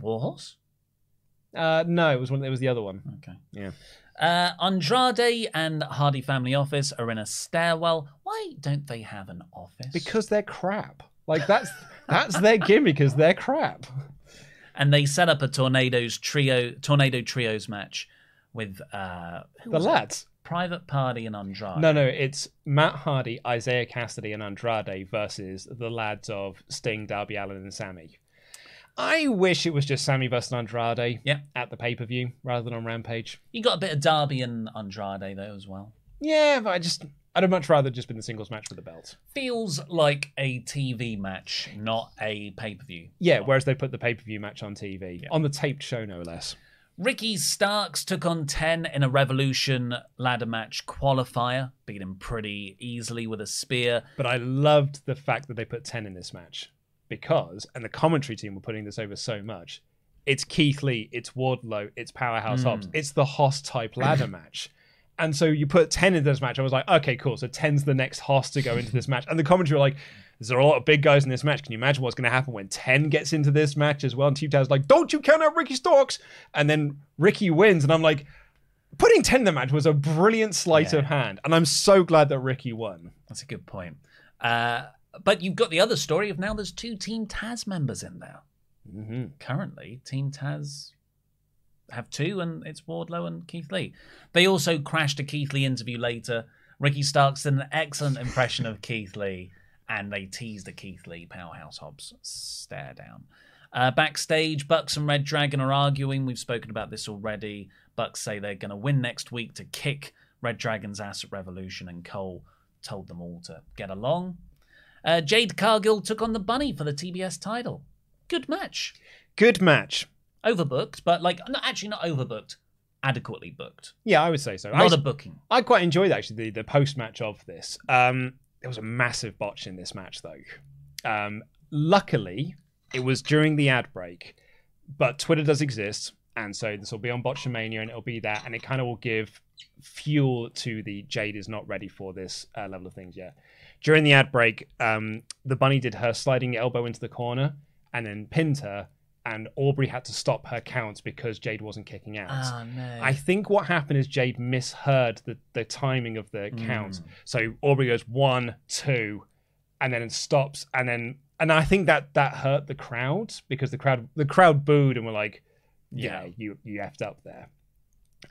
warhorse Uh, no, it was one. It was the other one. okay Yeah. Uh, Andrade and Hardy Family Office are in a stairwell. Why don't they have an office? Because they're crap. Like that's that's their gimmick. Is they're crap. And they set up a tornadoes trio, tornado trios match with uh, who The was it? lads. Private Party and Andrade. No, no, it's Matt Hardy, Isiah Kassidy, and Andrade versus the lads of Sting, Darby Allin, and Sammy. I wish it was just Sammy versus Andrade Yeah. at the pay per view rather than on Rampage. You got a bit of Darby and Andrade though as well. Yeah, but I just I'd have much rather just been the singles match for the belt. Feels like a TV match, not a pay per view. Yeah, whereas they put the pay per view match on TV Yeah. on the taped show, no less. Ricky Starks took on 10 in a Revolution ladder match qualifier, beat him pretty easily with a spear. But I loved the fact that they put ten in this match because, and the commentary team were putting this over so much. It's Keith Lee, it's Wardlow, it's Powerhouse hmm. Hobbs, it's the Hoss type ladder match. And so you put 10 into this match. I was like, okay, cool. So 10's the next Hoss to go into this match. And the commentary were like, there are a lot of big guys in this match. Can you imagine what's going to happen when 10 gets into this match as well? And Team Taz like, don't you count out Ricky Starks? And then Ricky wins. And I'm like, putting 10 in the match was a brilliant sleight of hand. And I'm so glad that Ricky won. That's a good point. Uh, but you've got the other story of now there's two Team Taz members in there. Mm-hmm. Currently, Team Taz have two, and it's Wardlow and Keith Lee. They also crashed a Keith Lee interview later. Ricky Starks did an excellent impression of Keith Lee, and they teased a Keith Lee powerhouse Hobbs stare down. Uh, backstage, Bucks and Red Dragon are arguing. We've spoken about this already. Bucks say they're going to win next week to kick Red Dragon's ass at Revolution, and Cole told them all to get along. Uh, Jade Cargill took on the Bunny for the TBS title. Good match Good match. Overbooked, but like not actually not overbooked, adequately booked. Yeah, I would say so. A lot of booking. I quite enjoyed actually the, the post match of this. Um, there was a massive botch in this match though. Um, luckily, it was during the ad break, but Twitter does exist, and so this will be on Botchamania, and it'll be that, and it kind of will give fuel to the Jade is not ready for this uh, level of things yet. During the ad break, um, the bunny did her sliding elbow into the corner and then pinned her, and Aubrey had to stop her count because Jade wasn't kicking out. Oh, no. I think what happened is Jade misheard the, the timing of the hmm. count. So Aubrey goes one, two, and then it stops, and then and I think that that hurt the crowd because the crowd the crowd booed and were like, "Yeah, Yeah. you you effed up there."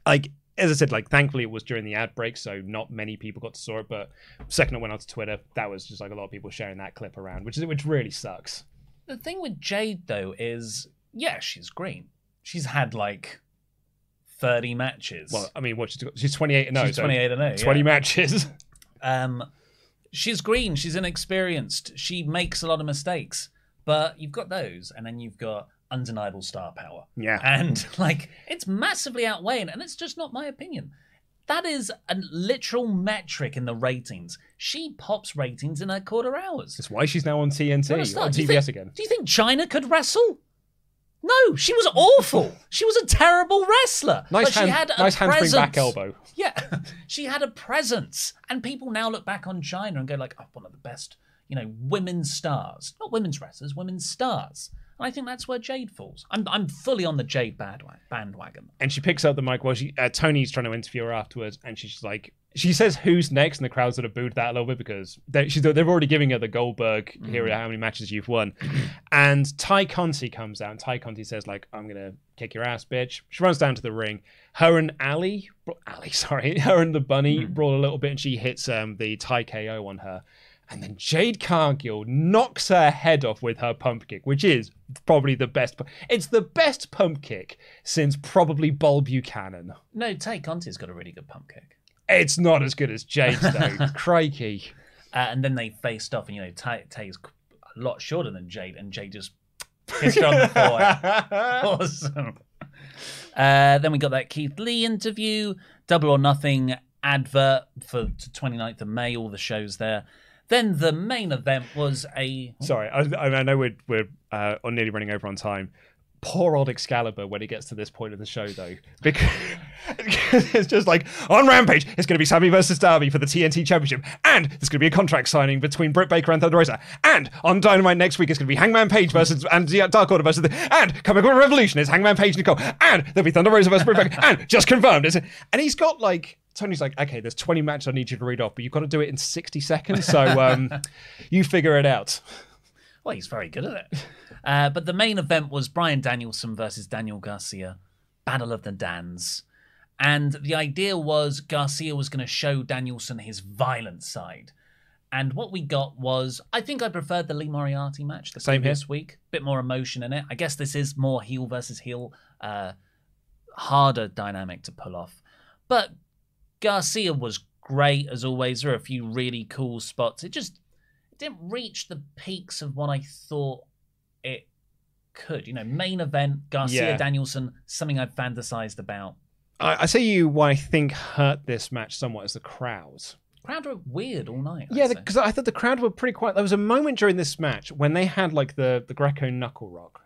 Like as I said, like thankfully it was during the ad break, so not many people got to saw it. But second it went onto Twitter, that was just like a lot of people sharing that clip around, which is which really sucks. The thing with Jade though is, yeah, she's green. She's had like thirty matches. Well, I mean, what she's, she's twenty eight and no, she's twenty eight and oh, twenty yeah. matches. Um, she's green. She's inexperienced. She makes a lot of mistakes. But you've got those, and then you've got undeniable star power. Yeah. And like, it's massively outweighing, and it's just not my opinion. That is a literal metric in the ratings. She pops ratings in her quarter hours. That's why she's now on TNT on. TBS think- again. Do you think Chyna could wrestle? No, she was awful. she was a terrible wrestler. Nice but hand, she had a nice handspring back elbow. Yeah, she had a presence, and people now look back on Chyna and go like, "Oh, one of the best, you know, women's stars, not women's wrestlers, women's stars." I think that's where Jade falls. I'm I'm fully on the Jade bandwa- bandwagon. and she picks up the mic while she uh, Tony's trying to interview her afterwards, and she's like, she says, "Who's next?" And the crowd sort of booed that a little bit because they, she's they're already giving her the Goldberg. Here are how many matches you've won, and Tay Conti comes out, and Tay Conti says, "Like, I'm gonna kick your ass, bitch." She runs down to the ring. Her and Allie, Allie, sorry, her and the bunny brawl a little bit, and she hits um the Tay KO on her. And then Jade Cargill knocks her head off with her pump kick, which is probably the best. It's the best pump kick since probably Bull Buchanan. No, Tay Conti's got a really good pump kick. It's not as good as Jade's though. Crikey. Uh, and then they faced off, and you know, Tay, Tay's a lot shorter than Jade, and Jade just kissed her on the forehead. awesome. Uh, then we got that Keith Lee interview, Double or Nothing advert for t- 29th of May, all the shows there. Then the main event was a. Sorry, I, I know we're we're uh, nearly running over on time. Poor old Excalibur when he gets to this point of the show, though, because it's just like on Rampage, it's going to be Sammy versus Darby for the TNT Championship, and there's going to be a contract signing between Britt Baker and Thunder Rosa, and on Dynamite next week, it's going to be Hangman Page versus and Dark Order versus the, and coming up Revolution is Hangman Page Nicole, and there'll be Thunder Rosa versus Britt Baker, and just confirmed, is it? And he's got like. Tony's like, okay, there's 20 matches I need you to read off, but you've got to do it in 60 seconds. So um, you figure it out. Well, he's very good at it. Uh, but the main event was Bryan Danielson versus Daniel Garcia, Battle of the Dans. And the idea was Garcia was going to show Danielson his violent side. And what we got was, I think I preferred the Lee Moriarty match the Same here. previous week. Bit more emotion in it. I guess this is more heel versus heel, uh, harder dynamic to pull off. But Garcia was great as always. There were a few really cool spots. It just it didn't reach the peaks of what I thought it could. You know, main event, Garcia Yeah. Danielson, something I've fantasized about. I, I say you what I think hurt this match somewhat is the crowd. Crowd were weird all night. Yeah, because I thought the crowd were pretty quiet. There was a moment during this match when they had like the the Greco knuckle rock,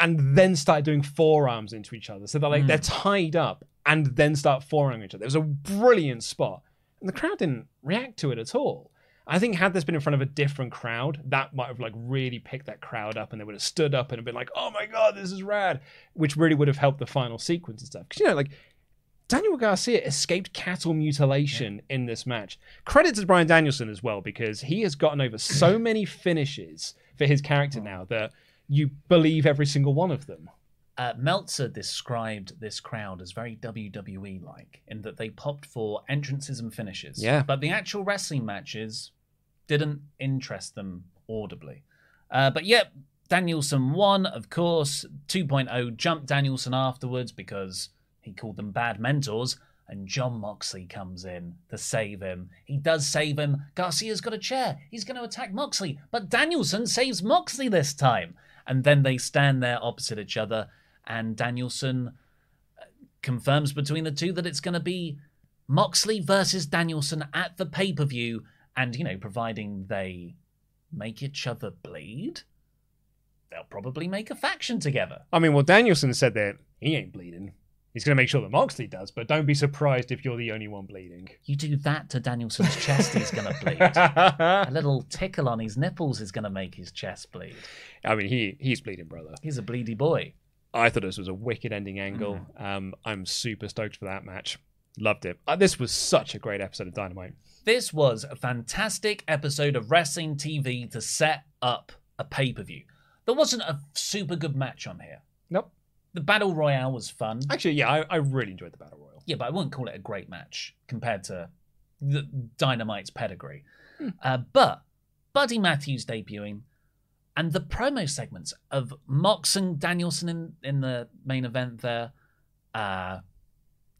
and then started doing forearms into each other. So they're like they're hmm. tied up and then start forearming each other. It was a brilliant spot, and the crowd didn't react to it at all. I think had this been in front of a different crowd, that might have like really picked that crowd up, and they would have stood up and have been like, "Oh my god, this is rad," which really would have helped the final sequence and stuff. Because you know, like Daniel Garcia escaped cattle mutilation in this match. Credit to Bryan Danielson as well because he has gotten over so many finishes for his character hmm. now that you believe every single one of them. Uh, Meltzer described this crowd as very WWE like, in that they popped for entrances and finishes. Yeah. But the actual wrestling matches didn't interest them audibly. Uh, but yep, Danielson won, of course. 2.0 jumped Danielson afterwards because he called them bad mentors. And Jon Moxley comes in to save him. He does save him. Garcia's got a chair. He's going to attack Moxley. But Danielson saves Moxley this time. And then they stand there opposite each other. And Danielson uh, confirms between the two that it's going to be Moxley versus Danielson at the pay per view, and you know, providing they make each other bleed, they'll probably make a faction together. I mean, well, Danielson said that he ain't bleeding. He's going to make sure that Moxley does, but don't be surprised if you're the only one bleeding. You do that to Danielson's chest, he's going to bleed. a little tickle on his nipples is going to make his chest bleed. I mean, he he's bleeding, brother. He's a bleedy boy. I thought this was a wicked ending angle. Um, I'm super stoked for that match. Loved it. Uh, this was such a great episode of Dynamite. This was a fantastic episode of wrestling TV to set up a pay per view. There wasn't a super good match on here. Nope. The battle royale was fun. Actually, yeah, I, I really enjoyed the battle royal. Yeah, but I wouldn't call it a great match compared to the Dynamite's pedigree. Uh, but Buddy Matthews debuting and the promo segments of Mox and Danielson in, in the main event there, uh,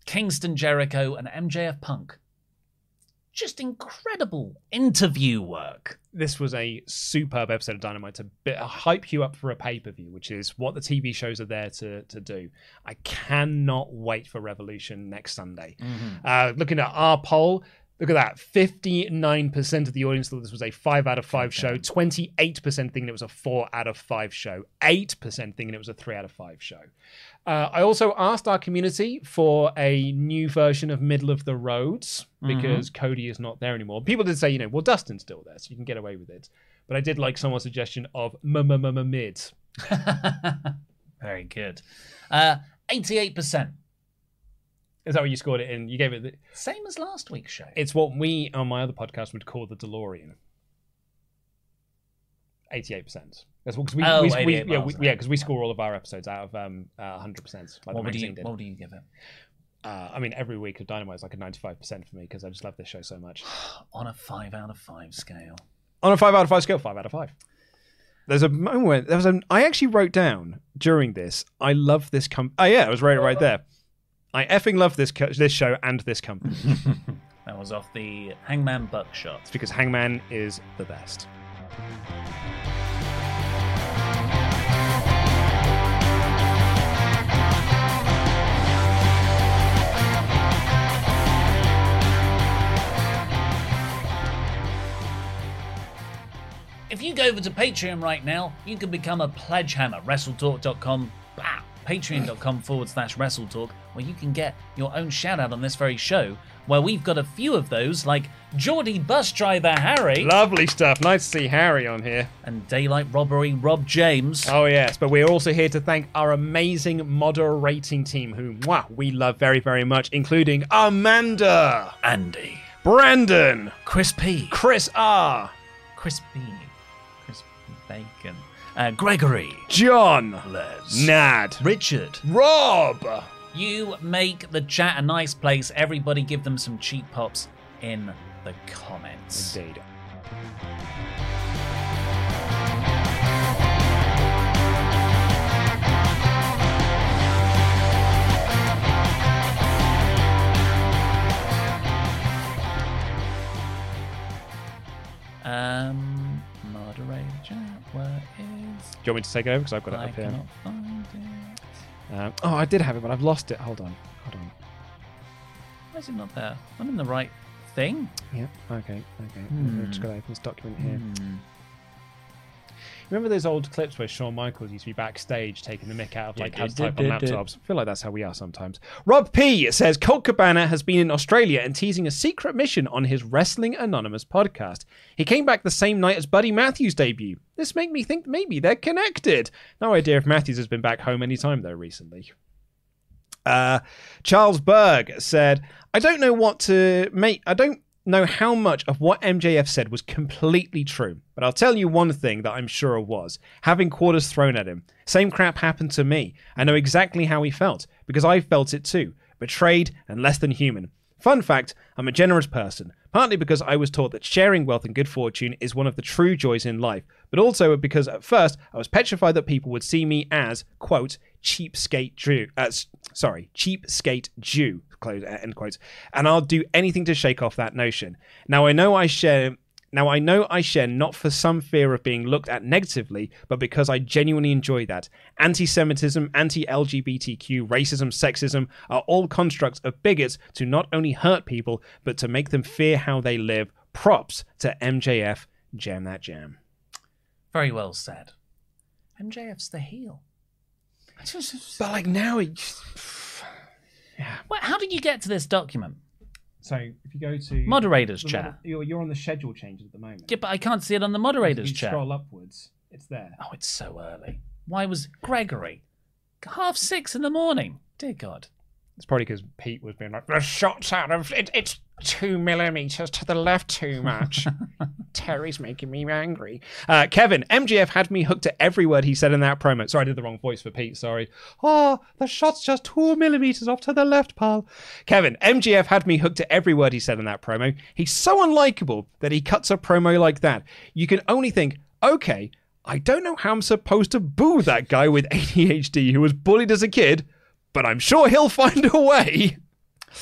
Kingston Jericho and MJF Punk. Just incredible interview work. This was a superb episode of Dynamite to bit, hype you up for a pay per view, which is what the TV shows are there to, to do. I cannot wait for Revolution next Sunday. Uh, looking at our poll, look at that 59% of the audience thought this was a 5 out of 5 show, 28% thinking it was a 4 out of 5 show, 8% thinking it was a 3 out of 5 show. Uh, I also asked our community for a new version of Middle of the Roads because Cody is not there anymore. People did say, you know, well, Dustin's still there, so you can get away with it. But I did like someone's suggestion of mid. Very good. Uh, 88%. Is that what you scored it in? You gave it. The, Same as last week's show. it's what we on my other podcast would call the DeLorean. Eighty-eight percent. That's because we, Oh, we, we 88 yeah, miles, we, yeah, okay. 'cause we score all of our episodes out of um hundred percent. Like what, the would you, magazine did. what would you give it? Uh, I mean, every week of Dynamite is like a ninety-five percent for me because I just love this show so much. On a 5 out of 5 scale. On a five out of five scale, five out of five. There's a moment where there was an. I actually wrote down during this. I love this com. Oh yeah, I was right right there. I effing love this co- this show and this company. That was off the Hangman Buckshot. It's because Hangman is the best. If you go over to Patreon right now, you can become a pledge hammer. WrestleTalk.com, patreon.com forward slash WrestleTalk, where you can get your own shout out on this very show. Where we've got a few of those, like Geordie Bus Driver Harry. Lovely stuff. Nice to see Harry on here. and Daylight Robbery Rob James. Oh yes, but we're also here to thank our amazing moderating team, who wow, we love very very much, including Amanda, Andy, Brandon, Chris P, Chris R, Chris B, Chris Bacon, uh, Gregory, John, Les, Nad, Richard. Rob. You make the chat a nice place. Everybody give them some cheap pops in the comments. Indeed. You want me to take it over because I've got it I up here? find it. Um, oh, I did have it, but I've lost it. Hold on, hold on. Why is it not there? I'm in the right thing. Yeah. Okay. Okay. Hmm. I've just got to open this document here. Remember those old clips where Shawn Michaels used to be backstage taking the mick out of like how to type on laptops? I feel like that's how we are sometimes. Rob P says Colt Cabana has been in Australia and teasing a secret mission on his Wrestling Anonymous podcast. He came back the same night as Buddy Matthews' debut. This made me think maybe they're connected. No idea if Matthews has been back home any time though recently. Uh, Charles Berg said, I don't know what to make. I don't know how much of what MJF said was completely true, but I'll tell you one thing that I'm sure was having quarters thrown at him. Same crap happened to me. I know exactly how he felt because I felt it too betrayed and less than human. Fun fact I'm a generous person, partly because I was taught that sharing wealth and good fortune is one of the true joys in life, but also because at first I was petrified that people would see me as, quote, cheapskate Jew. Uh, sorry, cheapskate Jew, close, uh, end quotes. And I'll do anything to shake off that notion. Now I know I share Now, I know I share not for some fear of being looked at negatively, but because I genuinely enjoy that. Anti Semitism, anti LGBTQ, racism, sexism are all constructs of bigots to not only hurt people, but to make them fear how they live. Props to MJF. Jam that jam. Very well said. MJF's the heel. But like now, it, Well, how did you get to this document? so if you go to Moderators the chat. you're, you're on the schedule changes at the moment. Yeah, but I can't see it on the If moderators you chat. scroll upwards, it's there. Oh, it's so early. Why was Gregory half six in the morning? Dear God. It's probably because Pete was being like, the shot's out of it, it's two millimeters to the left too much. Terry's making me angry. Uh, Kevin, MJF had me hooked to every word he said in that promo. Sorry, I did the wrong voice for Pete. Sorry. Oh, the shot's just two millimeters off to the left, pal. Kevin, MJF had me hooked to every word he said in that promo. He's so unlikable that he cuts a promo like that. You can only think, okay, I don't know how I'm supposed to boo that guy with ADHD who was bullied as a kid, but I'm sure he'll find a way.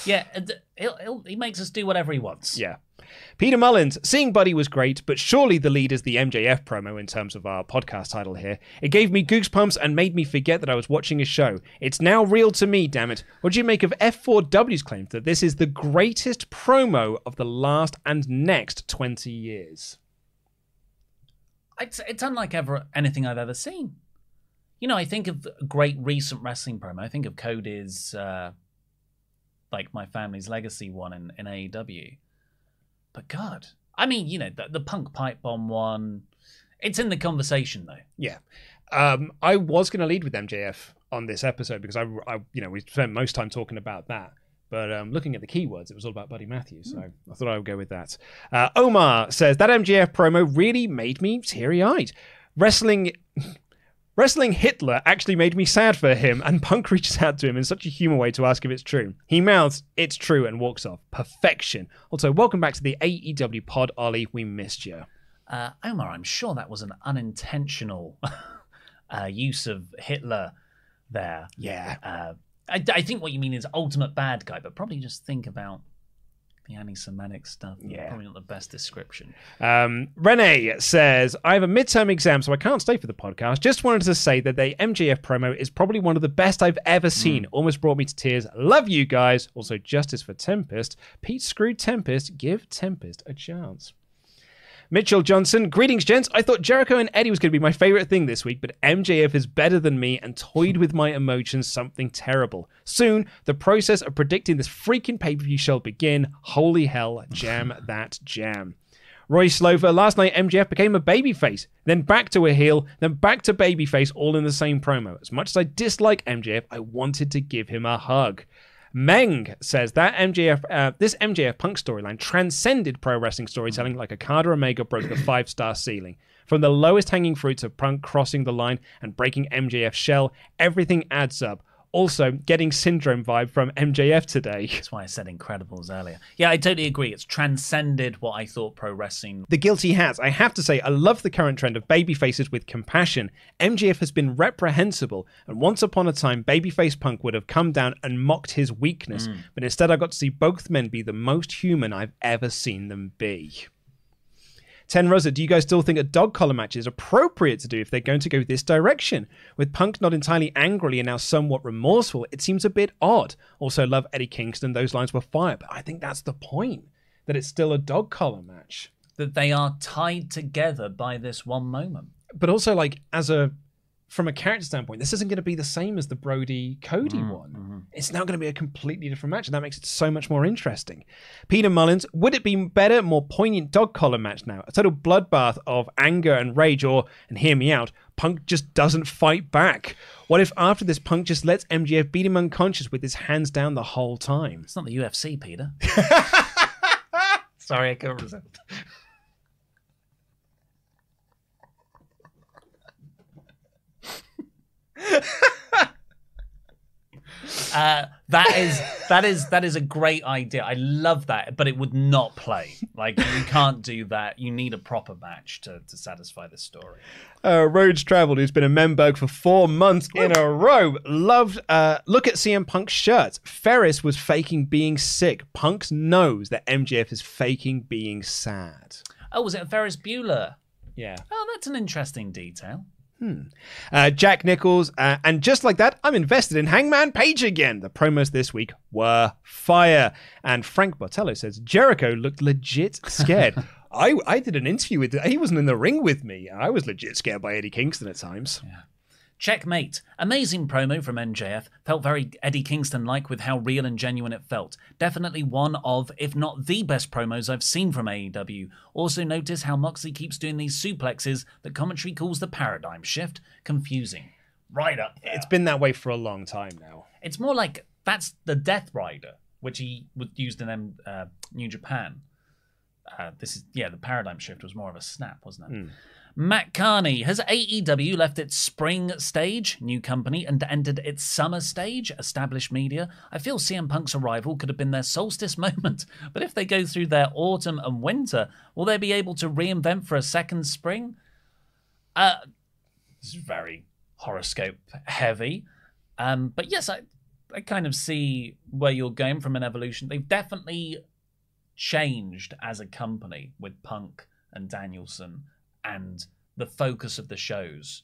Yeah, he'll, he'll, he makes us do whatever he wants. Yeah. Peter Mullins, seeing Buddy was great, but surely the lead is the MJF promo in terms of our podcast title here. It gave me goosebumps and made me forget that I was watching a show. It's now real to me, damn it. What do you make of F4W's claim that this is the greatest promo of the last and next 20 years? It's, it's unlike ever anything I've ever seen. You know, I think of a great recent wrestling promo. I think of Cody's, uh, like my family's legacy one in, in AEW. But God, I mean, you know, the, the punk pipe bomb one. It's in the conversation though. Yeah. Um, I was going to lead with MJF on this episode because I, I, you know, we spent most time talking about that. But um, looking at the keywords, it was all about Buddy Matthews, so I thought I would go with that. Uh, Omar says that MJF promo really made me teary-eyed. Wrestling, wrestling Hitler actually made me sad for him, and Punk reaches out to him in such a humor way to ask if it's true. He mouths, "It's true," and walks off. Perfection. Also, welcome back to the AEW Pod, Oli. We missed you. Uh, Omar, I'm sure that was an unintentional uh, use of Hitler there. Yeah. Uh, I, I think what you mean is ultimate bad guy, but probably just think about the anti-Semitic stuff. Yeah. Probably not the best description. Um, Renee says, I have a midterm exam, so I can't stay for the podcast. Just wanted to say that the MJF promo is probably one of the best I've ever seen. Almost brought me to tears. Love you guys. Also, justice for Tempest. Pete screwed Tempest. Give Tempest a chance. Mitchell Johnson, greetings, gents. I thought Jericho and Eddie was going to be my favorite thing this week, but MJF is better than me and toyed with my emotions something terrible. Soon, the process of predicting this freaking pay per view shall begin. Holy hell, jam that jam. Roy Slover, last night MJF became a babyface, then back to a heel, then back to babyface, all in the same promo. As much as I dislike MJF, I wanted to give him a hug. Meng says that MJF, uh, this MJF Punk storyline transcended pro wrestling storytelling like Okada Omega broke the five star ceiling. From the lowest hanging fruits of Punk crossing the line and breaking MJF's shell, everything adds up. Also, getting syndrome vibe from MJF today. That's why I said Incredibles earlier. Yeah, I totally agree. It's transcended what I thought pro wrestling. The guilty hats. I have to say, I love the current trend of baby faces with compassion. MJF has been reprehensible, and once upon a time, babyface Punk would have come down and mocked his weakness, mm. but instead, I got to see both men be the most human I've ever seen them be. Ten Rosa, do you guys still think a dog collar match is appropriate to do if they're going to go this direction? With Punk not entirely angrily and now somewhat remorseful, it seems a bit odd. Also, love Eddie Kingston, those lines were fire, but I think that's the point that it's still a dog collar match. That they are tied together by this one moment. But also, like, as a from a character standpoint, this isn't going to be the same as the Brodie Cody mm-hmm. one. Mm-hmm. It's now going to be a completely different match, and that makes it so much more interesting. Peter Mullins, would it be better, more poignant dog collar match now? A total bloodbath of anger and rage, or, and hear me out, Punk just doesn't fight back? What if after this, Punk just lets MJF beat him unconscious with his hands down the whole time? It's not the UFC, Peter. Sorry, I couldn't resist. Uh, that is that is that is a great idea. I love that, but it would not play. Like you can't do that. You need a proper match to, to satisfy the story. uh, Rhodes Traveled, who's been a Memberg for four months in a row, loved. Uh, look at CM Punk's shirt. Ferris was faking being sick. Punk's knows that MJF is faking being sad. Oh, was it Ferris Bueller? Yeah. Oh, that's an interesting detail. Uh, Jack Nichols, uh, and just like that, I'm invested in Hangman Page again. The promos this week were fire. And Frank Botello says Jericho looked legit scared. I, I did an interview with he wasn't in the ring with me. I was legit scared by Eddie Kingston at times. Checkmate. Amazing promo from MJF. Felt very Eddie Kingston like with how real and genuine it felt. Definitely one of, if not the best promos I've seen from AEW. Also notice how Moxley keeps doing these suplexes that commentary calls the paradigm shift. Confusing. Right up there. It's been that way for a long time now. It's more like that's the Death Rider, which he would used in um, uh, New Japan. Uh, this is yeah, the paradigm shift was more of a snap, wasn't it? Matt Carney has AEW left its spring stage, new company, and entered its summer stage, established media. I feel CM Punk's arrival could have been their solstice moment, but if they go through their autumn and winter, will they be able to reinvent for a second spring? Uh, this is very horoscope heavy. Um, but yes, I, I kind of see where you're going from an evolution. They've definitely changed as a company with Punk and Danielson and the focus of the shows.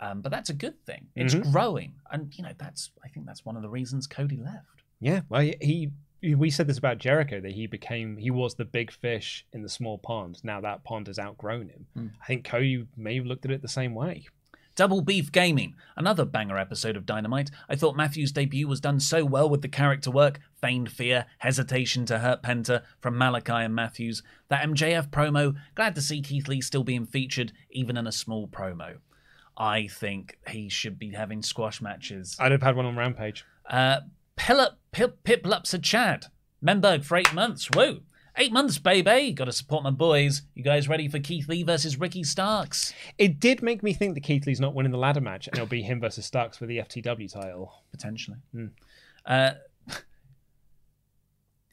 Um, but that's a good thing. It's growing, and you know that's I think that's one of the reasons Cody left. Yeah, well, he, he we said this about Jericho that he became he was the big fish in the small pond. Now that pond has outgrown him. I think Cody may have looked at it the same way. Double Beef Gaming, another banger episode of Dynamite. I thought Matthew's debut was done so well with the character work, feigned fear, hesitation to hurt Penta from Malakai and Matthews. That MJF promo, glad to see Keith Lee still being featured, even in a small promo. I think he should be having squash matches. I'd have had one on Rampage. Uh, Pillip, Pip, Piplups a Chad. Memberg for eight months. Whoa. Eight months, baby. Got to support my boys. You guys ready for Keith Lee versus Ricky Starks? It did make me think that Keith Lee's not winning the ladder match, and it'll be him versus Starks for the FTW title. potentially. Uh,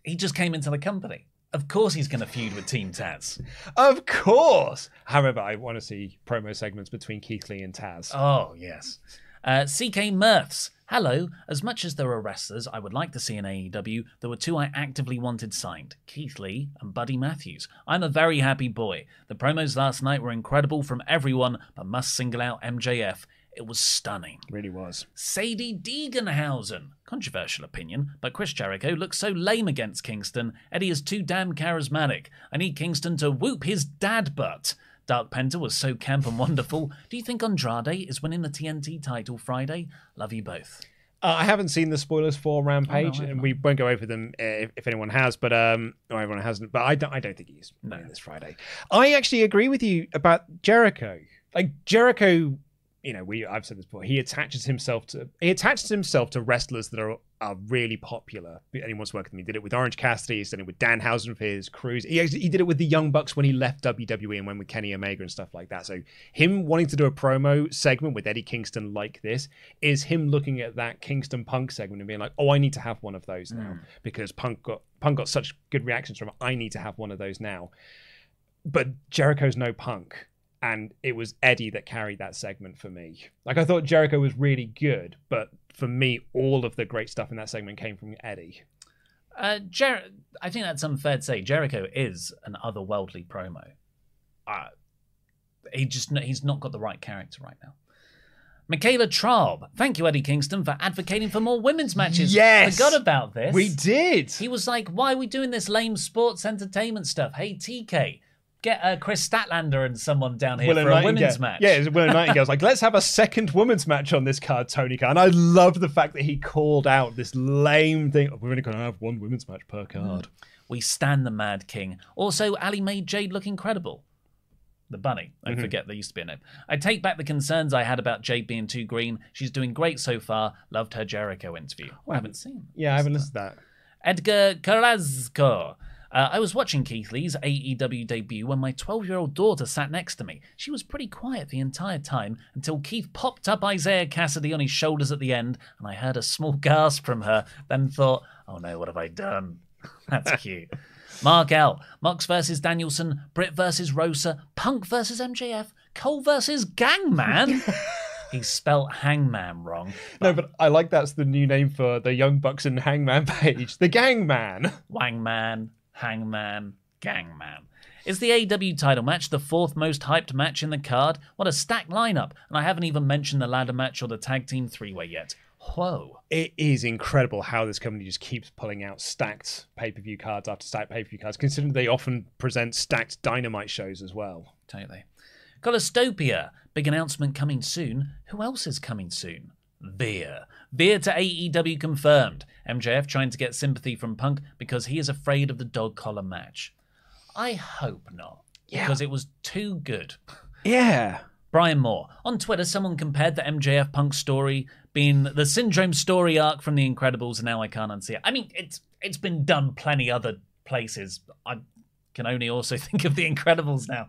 he just came into the company. Of course, he's going to feud with Team Taz. Of course. However, I want to see promo segments between Keith Lee and Taz. Oh yes. Uh, CK Mirths. Hello. As much as there are wrestlers I would like to see in AEW, there were two I actively wanted signed Keith Lee and Buddy Matthews. I'm a very happy boy. The promos last night were incredible from everyone, but must single out MJF. It was stunning. really was. Sadie Deeganhausen. Controversial opinion, but Chris Jericho looks so lame against Kingston. Eddie is too damn charismatic. I need Kingston to whoop his dad butt. Dark Penta was so camp and wonderful. Do you think Andrade is winning the TNT title Friday? Love you both. Uh, I haven't seen the spoilers for Rampage, Oh, I and we won't go over them uh, if, if anyone has, but um, or everyone hasn't. But I don't, I don't think he's No. winning this Friday. I actually agree with you about Jericho. Like Jericho, you know, we I've said this before. He attaches himself to he attaches himself to wrestlers that are are really popular. Anyone wants to work with him. He did it with Orange Cassidy. He's done it with Danhausen for his cruise. He, he did it with the Young Bucks when he left WWE and went with Kenny Omega and stuff like that. So him wanting to do a promo segment with Eddie Kingston like this is him looking at that Kingston Punk segment and being like, "Oh, I need to have one of those now mm. because Punk got Punk got such good reactions from it. I need to have one of those now." But Jericho's no Punk and it was Eddie that carried that segment for me. Like I thought Jericho was really good, but for me, all of the great stuff in that segment came from Eddie. Uh, Jer- I think that's unfair to say. Jericho is an otherworldly promo. Uh, he just he's not got the right character right now. Michaela Traub, thank you, Eddie Kingston, for advocating for more women's matches. Yes! forgot about this. We did. He was like, "Why are we doing this lame sports entertainment stuff?" Hey, TK, get uh, Kris Statlander and someone down here Willow for a women's match. Yeah, Willow Nightingale's like, let's have a second women's match on this card, Tony Khan. And I love the fact that he called out this lame thing. We're only going to have one women's match per card. We stand the Mad King. Also, Allie made Jade look incredible. The bunny. I Mm-hmm. forget there used to be a name. I take back the concerns I had about Jade being too green. She's doing great so far. Loved her Jericho interview. I haven't seen. Yeah, I haven't listened to that. Edgar Carrasco. Uh, I was watching Keith Lee's AEW debut when my 12 year old daughter sat next to me. She was pretty quiet the entire time until Keith popped up Isiah Kassidy on his shoulders at the end, and I heard a small gasp from her, then thought, oh no, what have I done? That's cute. Mark L. Mox versus Danielson, Britt versus Rosa, Punk versus MJF, Cole versus Gangman. he spelt Hangman wrong. No, but I like that's the new name for the Young Bucks and Hangman page. The Gangman. Wangman, Hangman, Gangman. Is the AEW title match the fourth most hyped match in the card? What a stacked lineup. And I haven't even mentioned the ladder match or the tag team three way yet. Whoa. It is incredible how this company just keeps pulling out stacked pay per view cards after stacked pay per view cards, considering they often present stacked dynamite shows as well. Totally. Colostopia. Big announcement coming soon. Who else is coming soon? Veer. Veer to AEW confirmed. MJF trying to get sympathy from Punk because he is afraid of the dog collar match. I hope not. Yeah. Because it was too good. Yeah. Brian Moore. On Twitter, someone compared the MJF Punk story being the syndrome story arc from The Incredibles, and now I can't unsee it. I mean, it's it's been done plenty other places. I can only also think of The Incredibles now.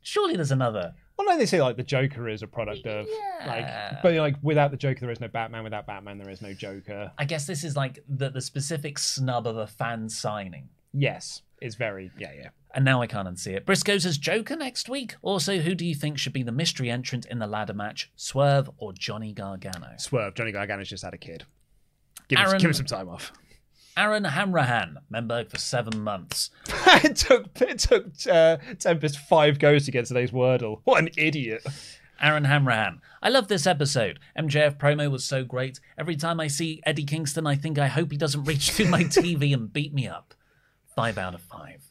Surely there's another. Well, no, they say like the Joker is a product of Yeah. like, but like without the Joker, there is no Batman. Without Batman, there is no Joker. I guess this is like the, the specific snub of a fan signing. Yes, it's very yeah, yeah. And now I can't unsee it. Briscoes as Joker next week. Also, who do you think should be the mystery entrant in the ladder match? Swerve or Johnny Gargano? Swerve. Johnny Gargano's just had a kid. Give him, Aaron- give him some time off. Aaron Hamrahan, member for seven months. it took it took uh, Tempest five goes to get today's Wordle. What an idiot! Aaron Hamrahan. I love this episode. MJF promo was so great. Every time I see Eddie Kingston, I think I hope he doesn't reach through my TV and beat me up. Five out of five.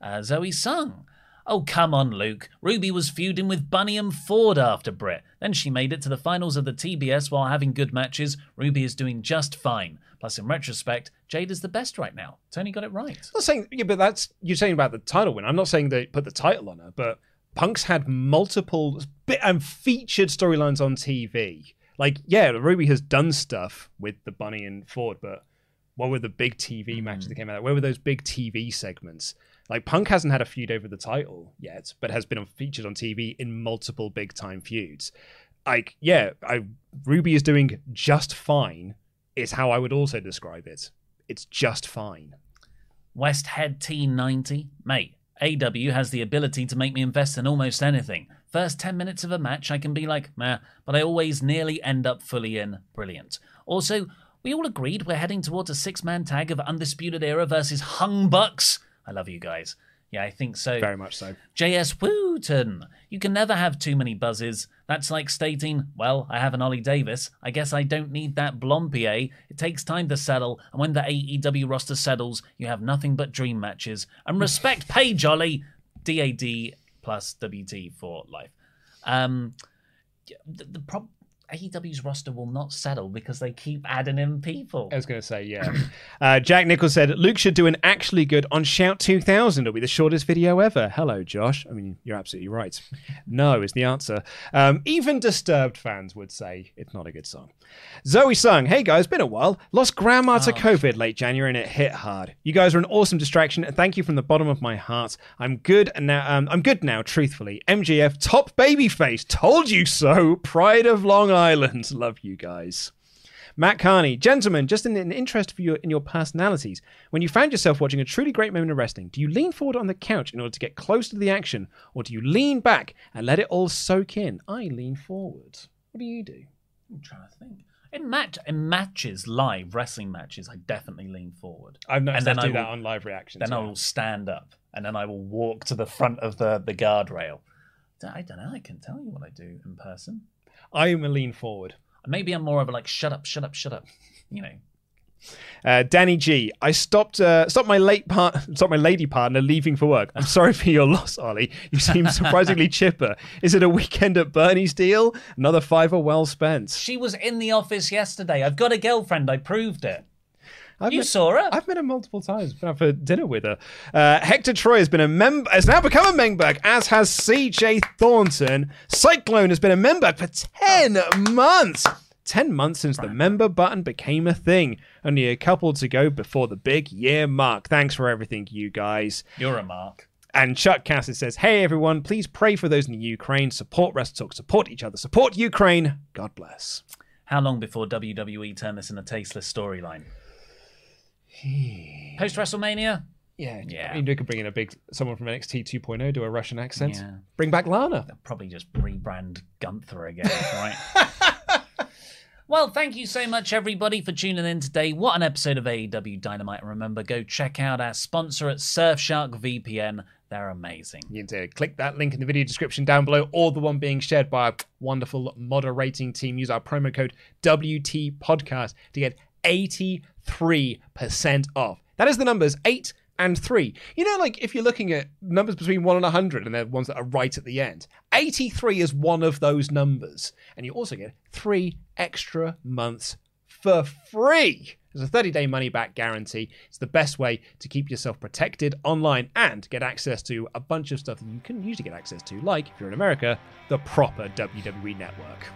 Uh, Zoe Sung. Oh, come on, Luke. Ruby was feuding with Bunny and Ford after Britt. Then she made it to the finals of the TBS while having good matches. Ruby is doing just fine. Plus, in retrospect, Jade is the best right now. Tony got it right. I'm not saying yeah, but that's you're saying about the title win. I'm not saying they put the title on her, but Punk's had multiple bit and featured storylines on TV. Like, yeah, Ruby has done stuff with the Bunny and Ford, but what were the big TV mm-hmm. matches that came out? Where were those big TV segments? Like, Punk hasn't had a feud over the title yet, but has been on, featured on TV in multiple big time feuds. Like, yeah, I, Ruby is doing just fine. Is how I would also describe it. It's just fine. West Head T90. Mate, AW has the ability to make me invest in almost anything. First 10 minutes of a match, I can be like, meh, but I always nearly end up fully in. Brilliant. Also, we all agreed we're heading towards a six man tag of Undisputed Era versus Hung Bucks. I love you guys. Yeah, I think so. Very much so. JS Wooten. You can never have too many buzzes. That's like stating, well, I have an Oli Davis. I guess I don't need that Blompier. It takes time to settle, and when the AEW roster settles, you have nothing but dream matches. And respect pay jolly. DAD plus WT for life. Um, the, the prob- AEW's roster will not settle because they keep adding in people. I was going to say, yeah. Uh, Jack Nichols said, Luke should do an actually good on Shout 2000. It'll be the shortest video ever. Hello, Josh. I mean, you're absolutely right. No is the answer. Um, even Disturbed fans would say it's not a good song. Zoe Sung, hey guys, been a while. Lost grandma to COVID late January and it hit hard. You guys are an awesome distraction and thank you from the bottom of my heart. I'm good now. Um, I'm good now, truthfully. MJF, top babyface. Told you so. Pride of Long Island. Islands love you guys. Matt Carney, gentlemen, just in an interest for your in your personalities, when you found yourself watching a truly great moment of wrestling, do you lean forward on the couch in order to get close to the action, or do you lean back and let it all soak in? I lean forward. What do you do? I'm trying to think. In match in matches, live wrestling matches, I definitely lean forward. I've noticed And I do I that on live reactions. Then I will stand up and then I will walk to the front of the, the guardrail. I don't know. I can tell you what I do in person. I am a lean forward. Maybe I'm more of a like, shut up, shut up, shut up. You know. Uh, Danny G, I stopped uh, stopped my late part stopped my lady partner leaving for work. I'm sorry for your loss, Oli. You seem surprisingly chipper. Is it a weekend at Bernie's deal? Another fiver well spent. She was in the office yesterday. I've got a girlfriend. I proved it. I've You met- saw her? I've met her multiple times. Been out for dinner with her. Uh, Hector Troy has been a member, has now become a member, as has CJ Thornton. Cyclone has been a member for ten months. Ten months since the member button became a thing. Only a couple to go before the big year mark. Thanks for everything, you guys. You're a mark. And Chuck Cassidy says, Hey everyone, please pray for those in the Ukraine. Support Talk, support each other, support Ukraine. God bless. How long before WWE turn this in a tasteless storyline? Post WrestleMania? Yeah, Yeah. I mean, we could bring in a big someone from NXT 2.0, oh, do a Russian accent. Yeah. Bring back Lana. Probably just rebrand Gunther again, right? well, thank you so much, everybody, for tuning in today. What an episode of AEW Dynamite. And remember, go check out our sponsor at Surfshark VPN. They're amazing. You need to click that link in the video description down below or the one being shared by our wonderful moderating team. Use our promo code WT Podcast to get 83% off. That is the numbers 8 and 3. You know, like if you're looking at numbers between 1 and 100 and they're ones that are right at the end, 83 is one of those numbers. And you also get three extra months for free. There's a 30 day money back guarantee. It's the best way to keep yourself protected online and get access to a bunch of stuff that you can usually get access to, like, if you're in America, the proper WWE network.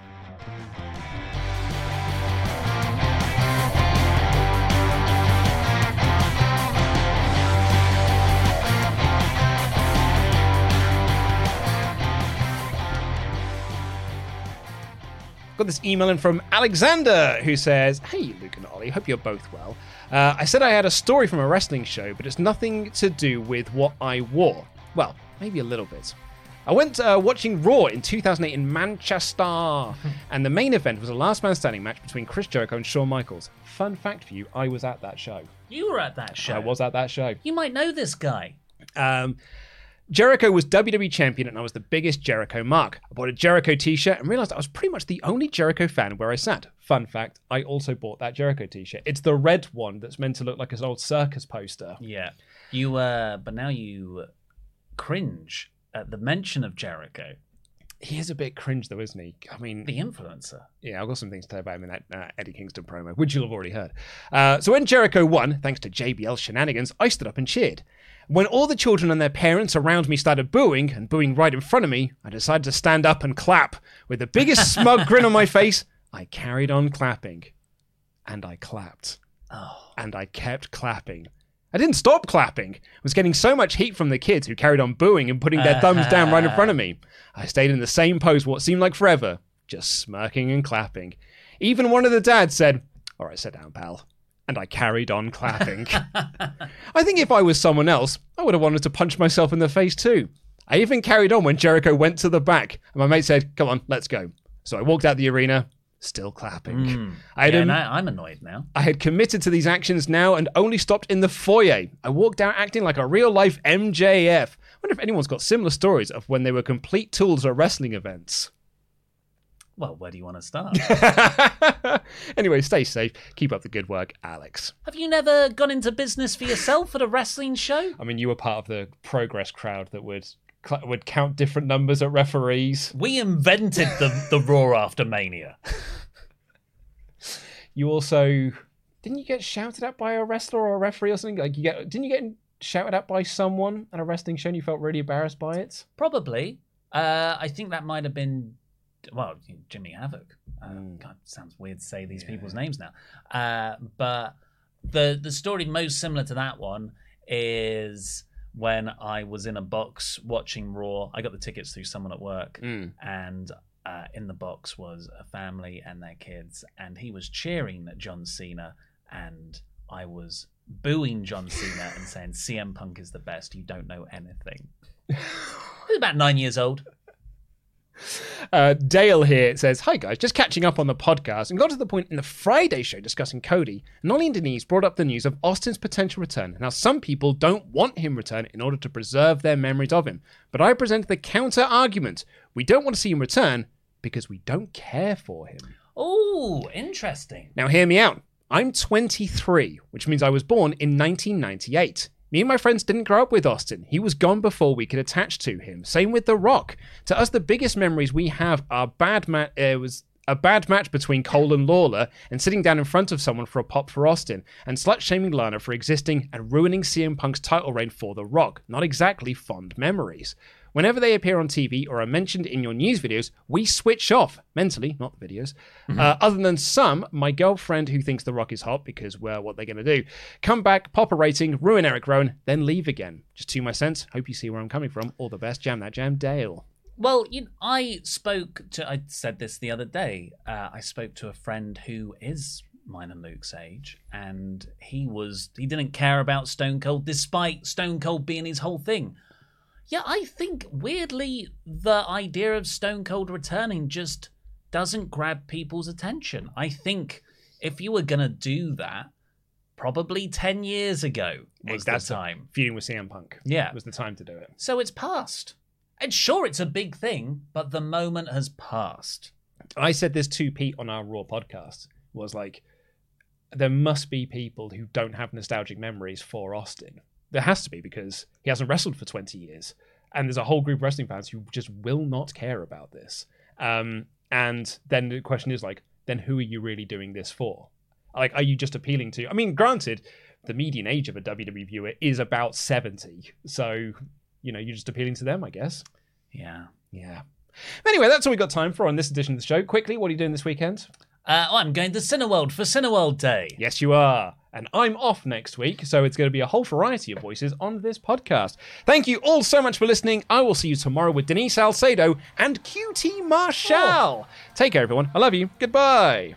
Got this email in from Alexander who says, Hey, Luke and Oli, hope you're both well. Uh, I said I had a story from a wrestling show, but it's nothing to do with what I wore. Well, maybe a little bit. I went uh, watching Raw in 2008 in Manchester, and the main event was a last man standing match between Chris Jericho and Shawn Michaels. Fun fact for you, I was at that show. You were at that show. I was at that show. You might know this guy. Um, Jericho was WWE champion, and I was the biggest Jericho mark. I bought a Jericho t shirt and realized I was pretty much the only Jericho fan where I sat. Fun fact I also bought that Jericho t shirt. It's the red one that's meant to look like an old circus poster. Yeah. You, uh, but now you cringe at the mention of Jericho, He is a bit cringe, though, isn't he? I mean, the influencer. Yeah, I've got some things to say about him in that uh, Eddie Kingston promo, which you'll have already heard. Uh, so when Jericho won, thanks to JBL shenanigans, I stood up and cheered. When all the children and their parents around me started booing, and booing right in front of me, I decided to stand up and clap. With the biggest smug grin on my face, I carried on clapping. And I clapped. Oh. And I kept clapping. I didn't stop clapping. I was getting so much heat from the kids who carried on booing and putting their thumbs down right in front of me. I stayed in the same pose what seemed like forever, just smirking and clapping. Even one of the dads said, All right, sit down, pal. And I carried on clapping. I think if I was someone else, I would have wanted to punch myself in the face too. I even carried on when Jericho went to the back, and my mate said, Come on, let's go. So I walked out the arena, still clapping. Hmm. I had Yeah, an- now I'm annoyed now. I had committed to these actions now and only stopped in the foyer. I walked out acting like a real life MJF. wonder if anyone's got similar stories of when they were complete tools at wrestling events. Well, where do you want to start? anyway, stay safe. Keep up the good work, Alex. Have you never gone into business for yourself at a wrestling show? I mean, you were part of the progress crowd that would would count different numbers at referees. We invented the the Raw after Mania. You also didn't you get shouted at by a wrestler or a referee or something? Like you get didn't you get shouted at by someone at a wrestling show and you felt really embarrassed by it? Probably. Uh, I think that might have been, well, Jimmy Havoc. Uh, Hmm. God, sounds weird to say these people's names now. Uh, but the the story most similar to that one is when I was in a box watching Raw. I got the tickets through someone at work, Mm. and uh, in the box was a family and their kids, and he was cheering at John Cena, and I was booing John Cena and saying CM Punk is the best. You don't know anything. He was about nine years old. Uh, Dale here says, Hi guys, just catching up on the podcast and got to the point in the Friday show discussing Cody. Nolly and Denise brought up the news of Austin's potential return. Now, some people don't want him return in order to preserve their memories of him. But I presented the counter argument. We don't want to see him return because we don't care for him. Oh, interesting. Now, hear me out. I'm 23, which means I was born in 1998. Me and my friends didn't grow up with Austin. He was gone before we could attach to him. Same with The Rock. To us, the biggest memories we have are bad ma- uh, was a bad match between Cole and Lawler, and sitting down in front of someone for a pop for Austin, and slut shaming Lana for existing and ruining CM Punk's title reign for The Rock. Not exactly fond memories. Whenever they appear on TV or are mentioned in your news videos, we switch off mentally, not the videos. Uh, other than some, my girlfriend who thinks The Rock is hot because, well, what they're going to do? Come back, pop a rating, ruin Eric Rowan, then leave again. Just to my sense. Hope you see where I'm coming from. All the best. Jam that jam, Dale. Well, you know, I spoke to, I said this the other day. Uh, I spoke to a friend who is mine and Luke's age, and he was, he didn't care about Stone Cold despite Stone Cold being his whole thing. Yeah, I think weirdly the idea of Stone Cold returning just doesn't grab people's attention. I think if you were going to do that, probably 10 years ago was the That's time. feuding with CM Punk. Yeah. was the time to do it. So it's past. And sure, it's a big thing, but the moment has passed. I said this to Pete on our Raw podcast. Was like, there must be people who don't have nostalgic memories for Austin. There has to be because he hasn't wrestled for 20 years, and there's a whole group of wrestling fans who just will not care about this. Um, and then the question is like, then who are you really doing this for? Like, are you just appealing to? I mean, granted, the median age of a WWE viewer is about 70, so you know, you're just appealing to them, I guess. Yeah. Yeah. Anyway, that's all we got time for on this edition of the show. Quickly, what are you doing this weekend? Uh, I'm going to Cineworld for Cineworld Day. Yes, you are. And I'm off next week, so it's going to be a whole variety of voices on this podcast. Thank you all so much for listening. I will see you tomorrow with Denise Salcedo and QT Marshall. Take care, everyone. I love you. Goodbye.